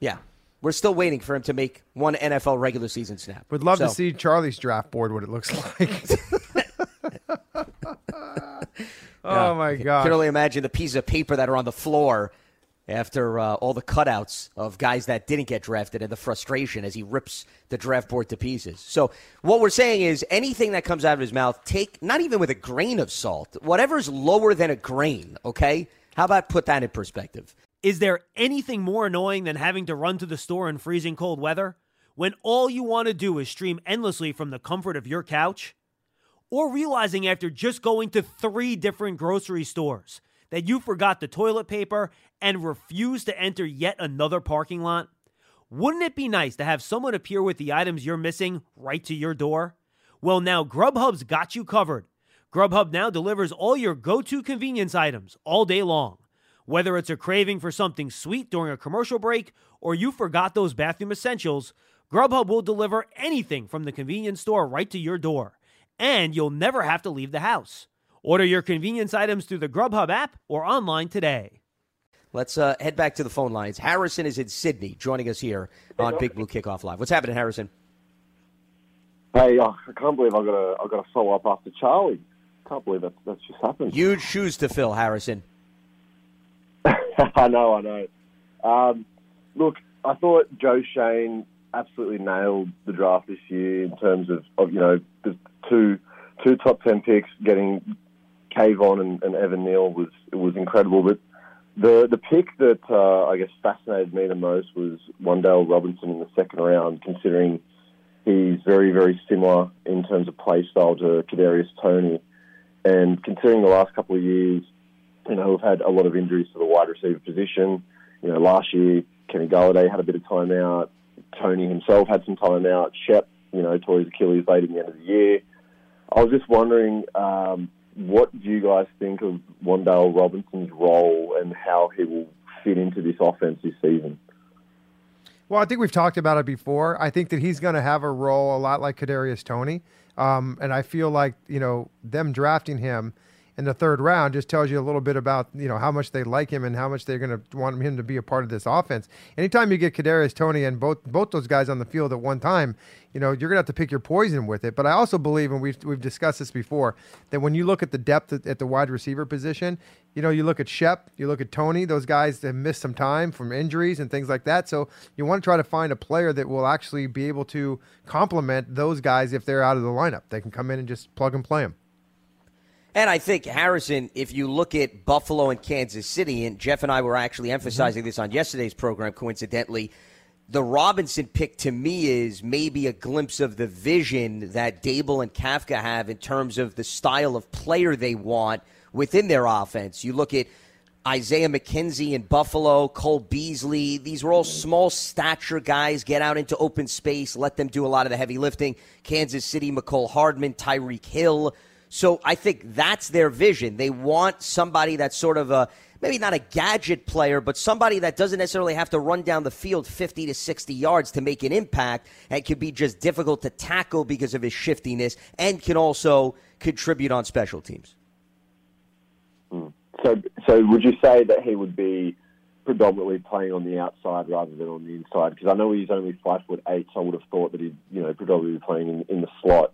Yeah, we're still waiting for him to make one NFL regular season snap. Would love to see Charlie's draft board what it looks like. oh my I can god! only imagine the pieces of paper that are on the floor after uh, all the cutouts of guys that didn't get drafted and the frustration as he rips the draft board to pieces. So what we're saying is anything that comes out of his mouth, take not even with a grain of salt, whatever's lower than a grain. Okay, how about put that in perspective? Is there anything more annoying than having to run to the store in freezing cold weather when all you want to do is stream endlessly from the comfort of your couch? Or realizing after just going to three different grocery stores that you forgot the toilet paper and refused to enter yet another parking lot? Wouldn't it be nice to have someone appear with the items you're missing right to your door? Well, now Grubhub's got you covered. Grubhub now delivers all your go to convenience items all day long. Whether it's a craving for something sweet during a commercial break or you forgot those bathroom essentials, Grubhub will deliver anything from the convenience store right to your door. And you'll never have to leave the house. Order your convenience items through the Grubhub app or online today. Let's uh, head back to the phone lines. Harrison is in Sydney, joining us here on Big Blue Kickoff Live. What's happening, Harrison? Hey, oh, I can't believe I got a I got a follow up after Charlie. I Can't believe that that's just happened. Huge shoes to fill, Harrison. I know, I know. Um, look, I thought Joe Schoen absolutely nailed the draft this year in terms of, of you know the two two top ten picks getting Kayvon and, and Evan Neal was was incredible. But The the pick that uh, I guess fascinated me the most was Wan'Dale Robinson in the second round, considering he's very very similar in terms of play style to Kadarius Toney, and considering the last couple of years, you know we've had a lot of injuries to the wide receiver position. You know last year Kenny Golladay had a bit of time out. Toney himself had some time out. Shep, you know, tore his Achilles late in the end of the year. I was just wondering, um, what do you guys think of Wan'Dale Robinson's role and how he will fit into this offense this season? Well, I think we've talked about it before. I think that he's going to have a role a lot like Kadarius Toney, um, and I feel like you know them drafting him in the third round just tells you a little bit about you know how much they like him and how much they're going to want him to be a part of this offense. Anytime you get Kadarius Toney and both both those guys on the field at one time, you know you're going to have to pick your poison with it. But I also believe, and we've we've discussed this before, that when you look at the depth at, at the wide receiver position, you know you look at Shep, you look at Toney, those guys have missed some time from injuries and things like that. So you want to try to find a player that will actually be able to complement those guys if they're out of the lineup. They can come in and just plug and play them. And I think, Harrison, if you look at Buffalo and Kansas City, and Jeff and I were actually emphasizing mm-hmm. this on yesterday's program, coincidentally, the Robinson pick to me is maybe a glimpse of the vision that Daboll and Kafka have in terms of the style of player they want within their offense. You look at Isaiah McKenzie in Buffalo, Cole Beasley. These were all small stature guys. Get out into open space, let them do a lot of the heavy lifting. Kansas City, Mecole Hardman, Tyreek Hill. So I think that's their vision. They want somebody that's sort of a maybe not a gadget player, but somebody that doesn't necessarily have to run down the field 50 to 60 yards to make an impact and can be just difficult to tackle because of his shiftiness and can also contribute on special teams. Hmm. So, so would you say that he would be predominantly playing on the outside rather than on the inside? Because I know he's only five foot eight, so I would have thought that he'd, you know, predominantly be playing in, in the slot.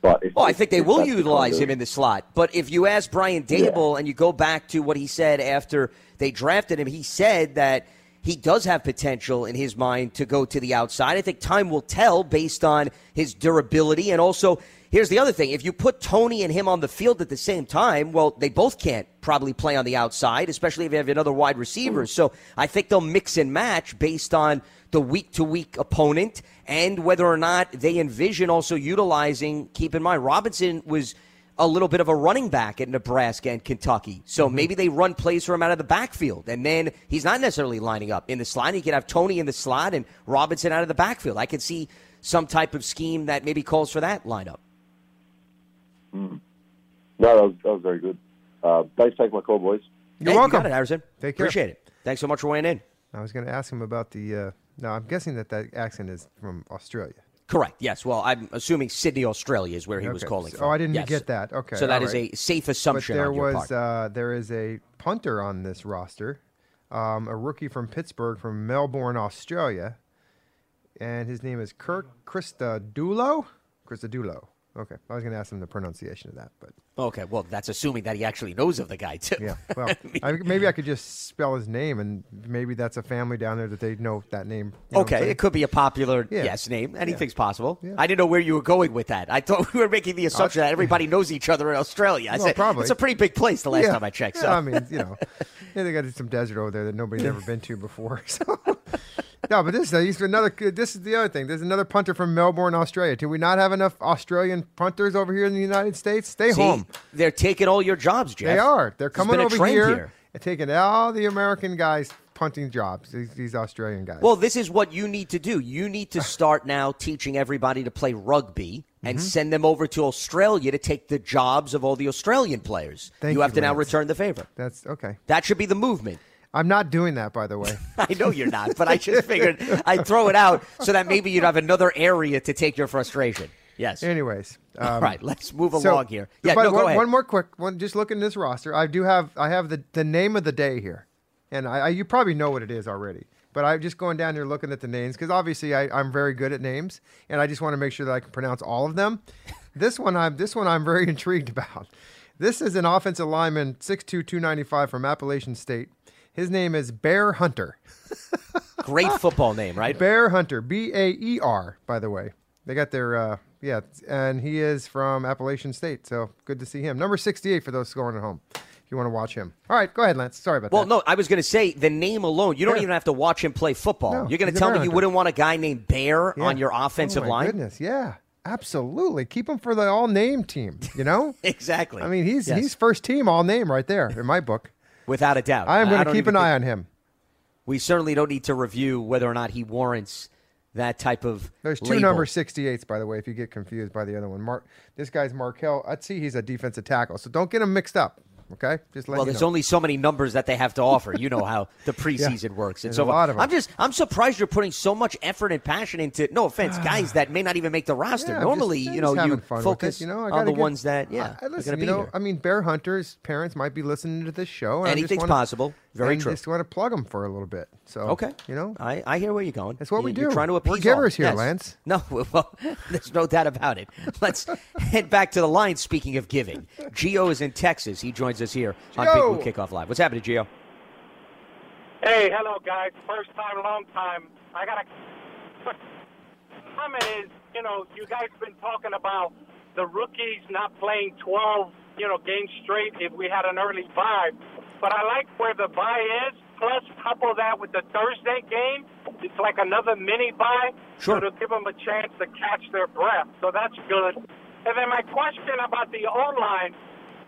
But if, well, I think they will utilize him in the slot. But if you ask Brian Daboll yeah. and you go back to what he said after they drafted him, he said that he does have potential in his mind to go to the outside. I think time will tell based on his durability and also Here's the other thing. If you put Toney and him on the field at the same time, well, they both can't probably play on the outside, especially if you have another wide receiver. So I think they'll mix and match based on the week to week opponent and whether or not they envision also utilizing, keep in mind, Robinson was a little bit of a running back at Nebraska and Kentucky. So mm-hmm. maybe they run plays for him out of the backfield. And then he's not necessarily lining up in the slot. He could have Toney in the slot and Robinson out of the backfield. I could see some type of scheme that maybe calls for that lineup. Mm. No, that was, that was very good. Uh, thanks for taking my call, boys. You're hey, welcome. You it, Harrison. Take care. Appreciate it. Thanks so much for weighing in. I was going to ask him about the. Uh, no, I'm guessing that that accent is from Australia. Correct. Yes. Well, I'm assuming Sydney, Australia, is where he okay. was calling from. Oh, I didn't yes. get that. Okay. So that is right. a safe assumption. But there was uh, there is a punter on this roster, um, a rookie from Pittsburgh, from Melbourne, Australia, and his name is Kirk Christodoulou. Christodoulou. Okay, I was going to ask him the pronunciation of that, but okay. Well, that's assuming that he actually knows of the guy too. Yeah. Well, I mean, maybe I could just spell his name, and maybe that's a family down there that they know that name. okay, it could be a popular yeah. yes name. Anything's yeah. possible. Yeah. I didn't know where you were going with that. I thought we were making the assumption that everybody knows each other in Australia. I well, said probably. it's a pretty big place. The last time I checked. So I mean, you know, they got some desert over there that nobody's ever been to before. So no, but this is another. This is the other thing. There's another punter from Melbourne, Australia. Do we not have enough Australian punters over here in the United States? Stay See, home. They're taking all your jobs, Jeff. They are. They're coming over here, here, and taking all the American guys punting jobs. These, these Australian guys. Well, this is what you need to do. You need to start now teaching everybody to play rugby and mm-hmm. send them over to Australia to take the jobs of all the Australian players. Thank you have you, to now return the favor. That's okay. That should be the movement. I'm not doing that, by the way. I know you're not, but I just figured I'd throw it out so that maybe you'd have another area to take your frustration. Yes. Anyways, um, all right, let's move so, along here. Yeah, no, one, one, more quick one. Just look in this roster. I do have I have the, the name of the day here, and I, I you probably know what it is already. But I'm just going down here looking at the names because obviously I, I'm very good at names, and I just want to make sure that I can pronounce all of them. this one I'm this one I'm very intrigued about. This is an offensive lineman, 6'2", 295 from Appalachian State. His name is Baer Hunter. Great football name, right? Baer Hunter, B A E R, by the way. They got their, uh, yeah, and he is from Appalachian State, so good to see him. Number 68 for those scoring at home. If you want to watch him. All right, go ahead, Lance. Sorry about Well, that. Well, no, I was going to say the name alone. You don't Yeah. even have to watch him play football. No, You're going to tell me you wouldn't want a guy named Bear Yeah. on your offensive oh, my line? Goodness, yeah, absolutely. Keep him for the all name team. You know, exactly. I mean, he's Yes. he's first team all name right there in my book. Without a doubt. I am going to keep an eye on him. We certainly don't need to review whether or not he warrants that type of. There's two label. number 68s, by the way, if you get confused by the other one. Mark, this guy's Markel. I'd see he's a defensive tackle, so don't get him mixed up. Okay, just Well, there's know. only so many numbers that they have to offer. You know how the preseason works, and so a lot of 'em. I'm just I'm surprised you're putting so much effort and passion into. No offense, guys that may not even make the roster. Yeah, Normally, just- you know, you focus it, you know, on the get- ones that yeah I, listen, going to you be know, here. I mean, Baer Hunter's parents might be listening to this show. And I just Anything's wanna- possible. Very and true. Just want to plug them for a little bit. So Okay, you know, I, I hear where you're going. That's what we You're do. trying to We're givers all. here, Yes. Lance. No, well, there's no doubt about it. Let's head back to the line. Speaking of giving, Gio is in Texas. He joins us here on Big Gio. Blue Kickoff Live. What's happening, Gio? Hey, hello guys. First time, long time. I got a comment is, you know, you guys been talking about the rookies not playing 12, you know, games straight if we had an early bye. But I like where the bye is. Plus, couple that with the Thursday game. It's like another mini bye. Sure. So to give them a chance to catch their breath. So that's good. And then my question about the O line.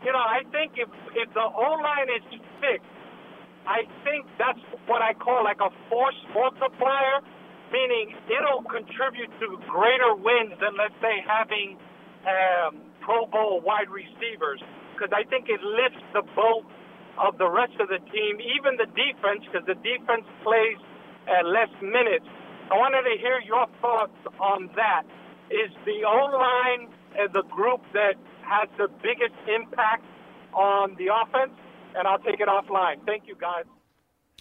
You know, I think if if the O line is fixed, I think that's what I call like a force multiplier, meaning it'll contribute to greater wins than, let's say, having um, Pro Bowl wide receivers. Because I think it lifts the boat of the rest of the team, even the defense, because the defense plays at less minutes. I wanted to hear your thoughts on that. Is the O line uh, the group that has the biggest impact on the offense? And I'll take it offline. Thank you, guys.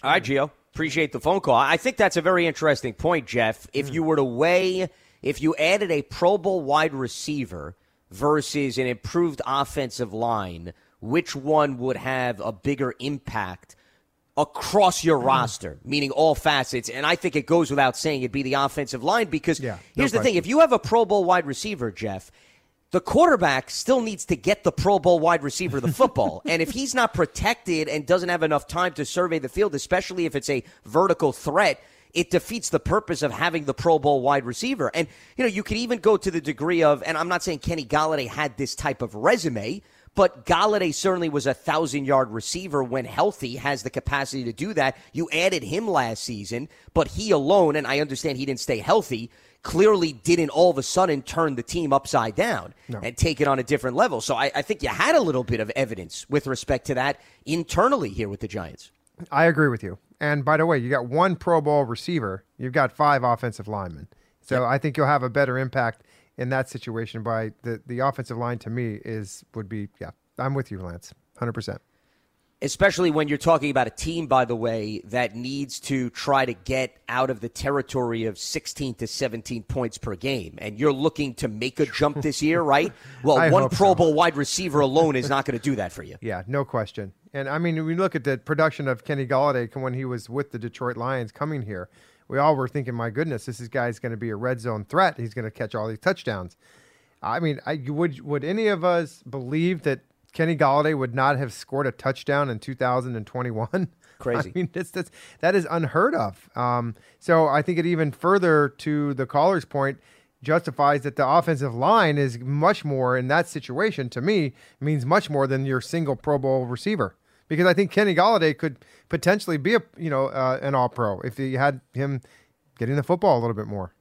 All right, Gio. Appreciate the phone call. I think that's a very interesting point, Jeff. If you were to weigh, if you added a Pro Bowl wide receiver versus an improved offensive line, which one would have a bigger impact across your mm-hmm. roster, meaning all facets? And I think it goes without saying it'd be the offensive line because no here's the thing: if you have a Pro Bowl wide receiver, Jeff, the quarterback still needs to get the Pro Bowl wide receiver the football. and if he's not protected and doesn't have enough time to survey the field, especially if it's a vertical threat, it defeats the purpose of having the Pro Bowl wide receiver. And, you know, you could even go to the degree of, and I'm not saying Kenny Golladay had this type of resume, but Golladay certainly was a thousand yard receiver when healthy, has the capacity to do that. You added him last season, but he alone, and I understand he didn't stay healthy, clearly didn't all of a sudden turn the team upside down No. and take it on a different level. So I, I think you had a little bit of evidence with respect to that internally here with the Giants. I agree with you. And by the way, you got one Pro Bowl receiver. You've got five offensive linemen. So I think you'll have a better impact in that situation. By the the offensive line to me is would be yeah. I'm with you, Lance. Hundred percent. especially when you're talking about a team, by the way, that needs to try to get out of the territory of 16 to 17 points per game. And you're looking to make a jump this year, right? Well, one Pro so. Bowl wide receiver alone is not going to do that for you. Yeah, no question. And I mean, when we look at the production of Kenny Golladay when he was with the Detroit Lions coming here, we all were thinking, my goodness, this guy's going to be a red zone threat. He's going to catch all these touchdowns. I mean, I, would would any of us believe that Kenny Golladay would not have scored a touchdown in 2021? Crazy. I mean, that's, that's, that is unheard of. Um, so I think it even further to the caller's point justifies that the offensive line is much more in that situation to me means much more than your single Pro Bowl receiver because I think Kenny Golladay could potentially be a you know uh, an All Pro if you had him getting the football a little bit more.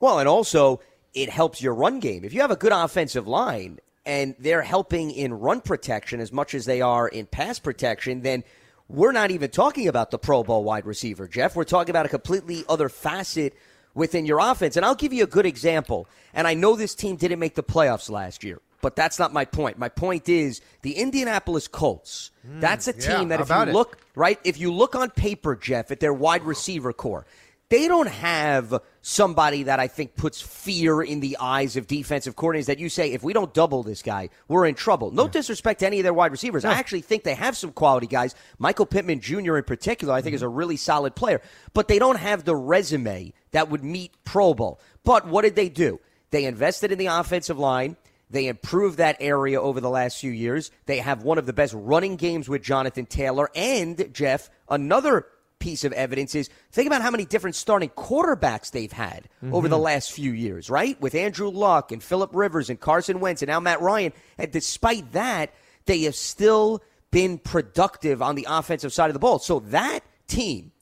Well, and also it helps your run game. If you have a good offensive line and they're helping in run protection as much as they are in pass protection, then we're not even talking about the Pro Bowl wide receiver, Jeff. We're talking about a completely other facet within your offense. And I'll give you a good example. And I know this team didn't make the playoffs last year, but that's not my point. My point is the Indianapolis Colts. Hmm, that's a yeah, team that if you it? look right, if you look on paper, Jeff, at their wide receiver core, they don't have somebody that I think puts fear in the eyes of defensive coordinators that you say, if we don't double this guy, we're in trouble. No disrespect to any of their wide receivers. I actually think they have some quality guys. Michael Pittman Jr. in particular, I think is a mm-hmm. really solid player, but they don't have the resume that would meet Pro Bowl. But what did they do? They invested in the offensive line. They improved that area over the last few years. They have one of the best running games with Jonathan Taylor. And, Jeff, another piece of evidence is think about how many different starting quarterbacks they've had mm-hmm. over the last few years, right? With Andrew Luck and Philip Rivers and Carson Wentz and now Matt Ryan. And despite that, they have still been productive on the offensive side of the ball. So that team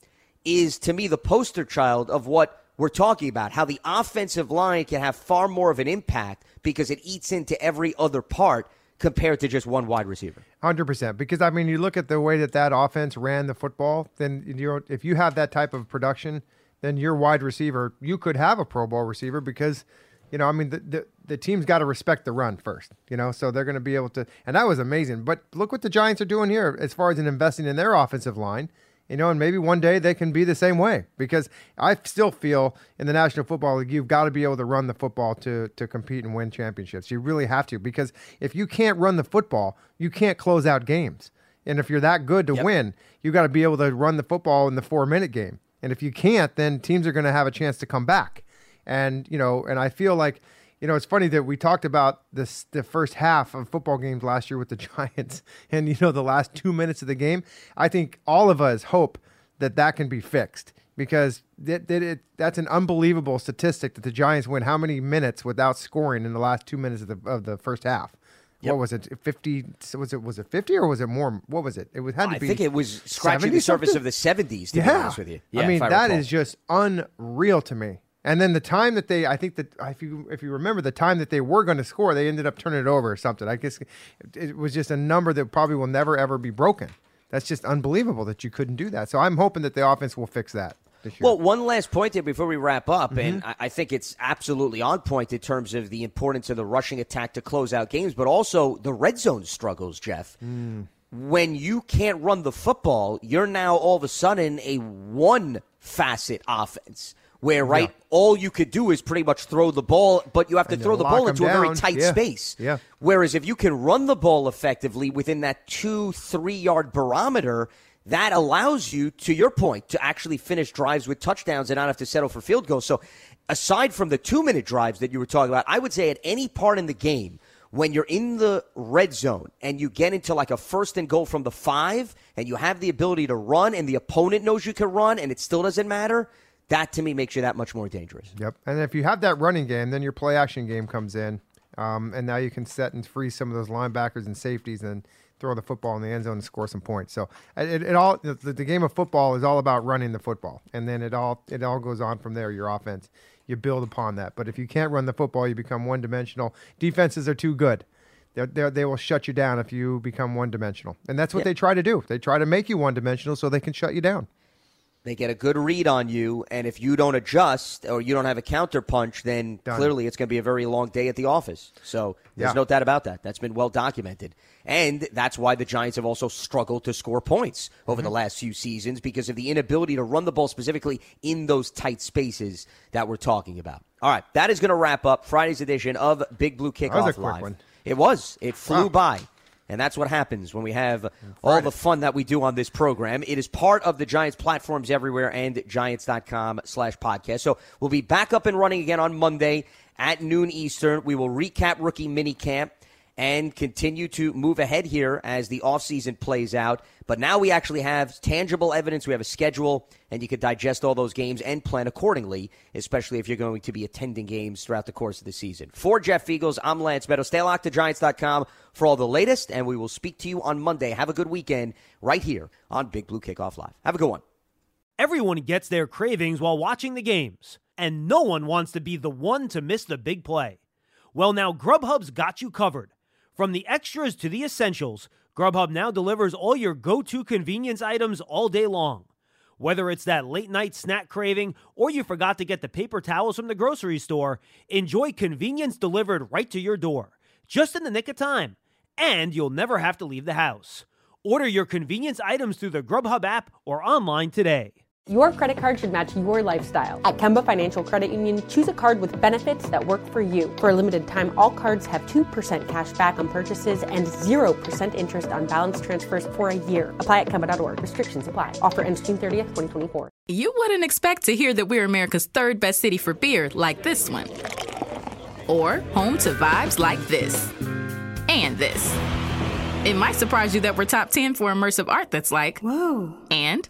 is, to me, the poster child of what we're talking about how the offensive line can have far more of an impact because it eats into every other part compared to just one wide receiver. 100%. Because, I mean, you look at the way that that offense ran the football, then you if you have that type of production, then your wide receiver, you could have a Pro Bowl receiver because, you know, I mean, the, the, the team's got to respect the run first, you know, so they're going to be able to. And that was amazing. But look what the Giants are doing here as far as in investing in their offensive line you know, and maybe one day they can be the same way because I still feel in the National Football League you've got to be able to run the football to to compete and win championships. You really have to because if you can't run the football, you can't close out games. And if you're that good to yep. win, you've got to be able to run the football in the 4-minute game. And if you can't, then teams are going to have a chance to come back. And, you know, and I feel like you know, it's funny that we talked about this the first half of football games last year with the Giants, and you know, the last two minutes of the game. I think all of us hope that that can be fixed because that, that it, that's an unbelievable statistic that the Giants win how many minutes without scoring in the last two minutes of the of the first half. Yep. What was it? Fifty? Was it was it fifty or was it more? What was it? It was had to I be. I think it was scratching the surface of the seventies. To yeah. be honest with you, yeah, I mean I that recall. is just unreal to me. And then the time that they, I think that if you if you remember the time that they were going to score, they ended up turning it over or something. I guess it was just a number that probably will never ever be broken. That's just unbelievable that you couldn't do that. So I'm hoping that the offense will fix that. Well, one last point here before we wrap up, mm-hmm. and I think it's absolutely on point in terms of the importance of the rushing attack to close out games, but also the red zone struggles, Jeff. Mm. When you can't run the football, you're now all of a sudden a one facet offense where right yeah. all you could do is pretty much throw the ball, but you have to throw the ball into down. a very tight yeah. space. Yeah. Whereas if you can run the ball effectively within that two three yard barometer, that allows you, to your point, to actually finish drives with touchdowns and not have to settle for field goals. So, aside from the two minute drives that you were talking about, I would say at any part in the game when you're in the red zone and you get into like a first and goal from the five and you have the ability to run and the opponent knows you can run and it still doesn't matter that to me makes you that much more dangerous. Yep. And if you have that running game, then your play action game comes in. Um, and now you can set and free some of those linebackers and safeties and throw the football in the end zone and score some points. So it, it all the, the, game of football is all about running the football, and then it all it all goes on from there. Your offense, you build upon that. But if you can't run the football, you become one dimensional. Defenses are too good. They're, they're, they will shut you down if you become one dimensional, and that's what they try to do. They try to make you one dimensional so they can shut you down. They get a good read on you, and if you don't adjust or you don't have a counter punch, then Done. clearly it's going to be a very long day at the office. So there's yeah. no doubt about that. That's been well documented. And that's why the Giants have also struggled to score points over mm-hmm. the last few seasons because of the inability to run the ball specifically in those tight spaces that we're talking about. All right, that is going to wrap up Friday's edition of Big Blue Kickoff Live. One. It was. It flew wow. by. And that's what happens when we have all the fun that we do on this program. It is part of the Giants platforms everywhere and giants.com slash podcast. So we'll be back up and running again on Monday at noon Eastern. We will recap rookie mini camp and continue to move ahead here as the offseason plays out. But now we actually have tangible evidence. We have a schedule, and you can digest all those games and plan accordingly, especially if you're going to be attending games throughout the course of the season. For Jeff Feagles, I'm Lance Medow. Stay locked to Giants.com for all the latest, and we will speak to you on Monday. Have a good weekend right here on Big Blue Kickoff Live. Have a good one. Everyone gets their cravings while watching the games, and no one wants to be the one to miss the big play. Well, now Grubhub's got you covered. From the extras to the essentials, Grubhub now delivers all your go to convenience items all day long. Whether it's that late night snack craving or you forgot to get the paper towels from the grocery store, enjoy convenience delivered right to your door, just in the nick of time. And you'll never have to leave the house. Order your convenience items through the Grubhub app or online today. Your credit card should match your lifestyle. At Kemba Financial Credit Union, choose a card with benefits that work for you. For a limited time, all cards have 2% cash back on purchases and 0% interest on balance transfers for a year. Apply at Kemba.org. Restrictions apply. Offer ends June 30th, 2024. You wouldn't expect to hear that we're America's third best city for beer like this one or home to vibes like this and this. It might surprise you that we're top 10 for immersive art that's like, whoa, and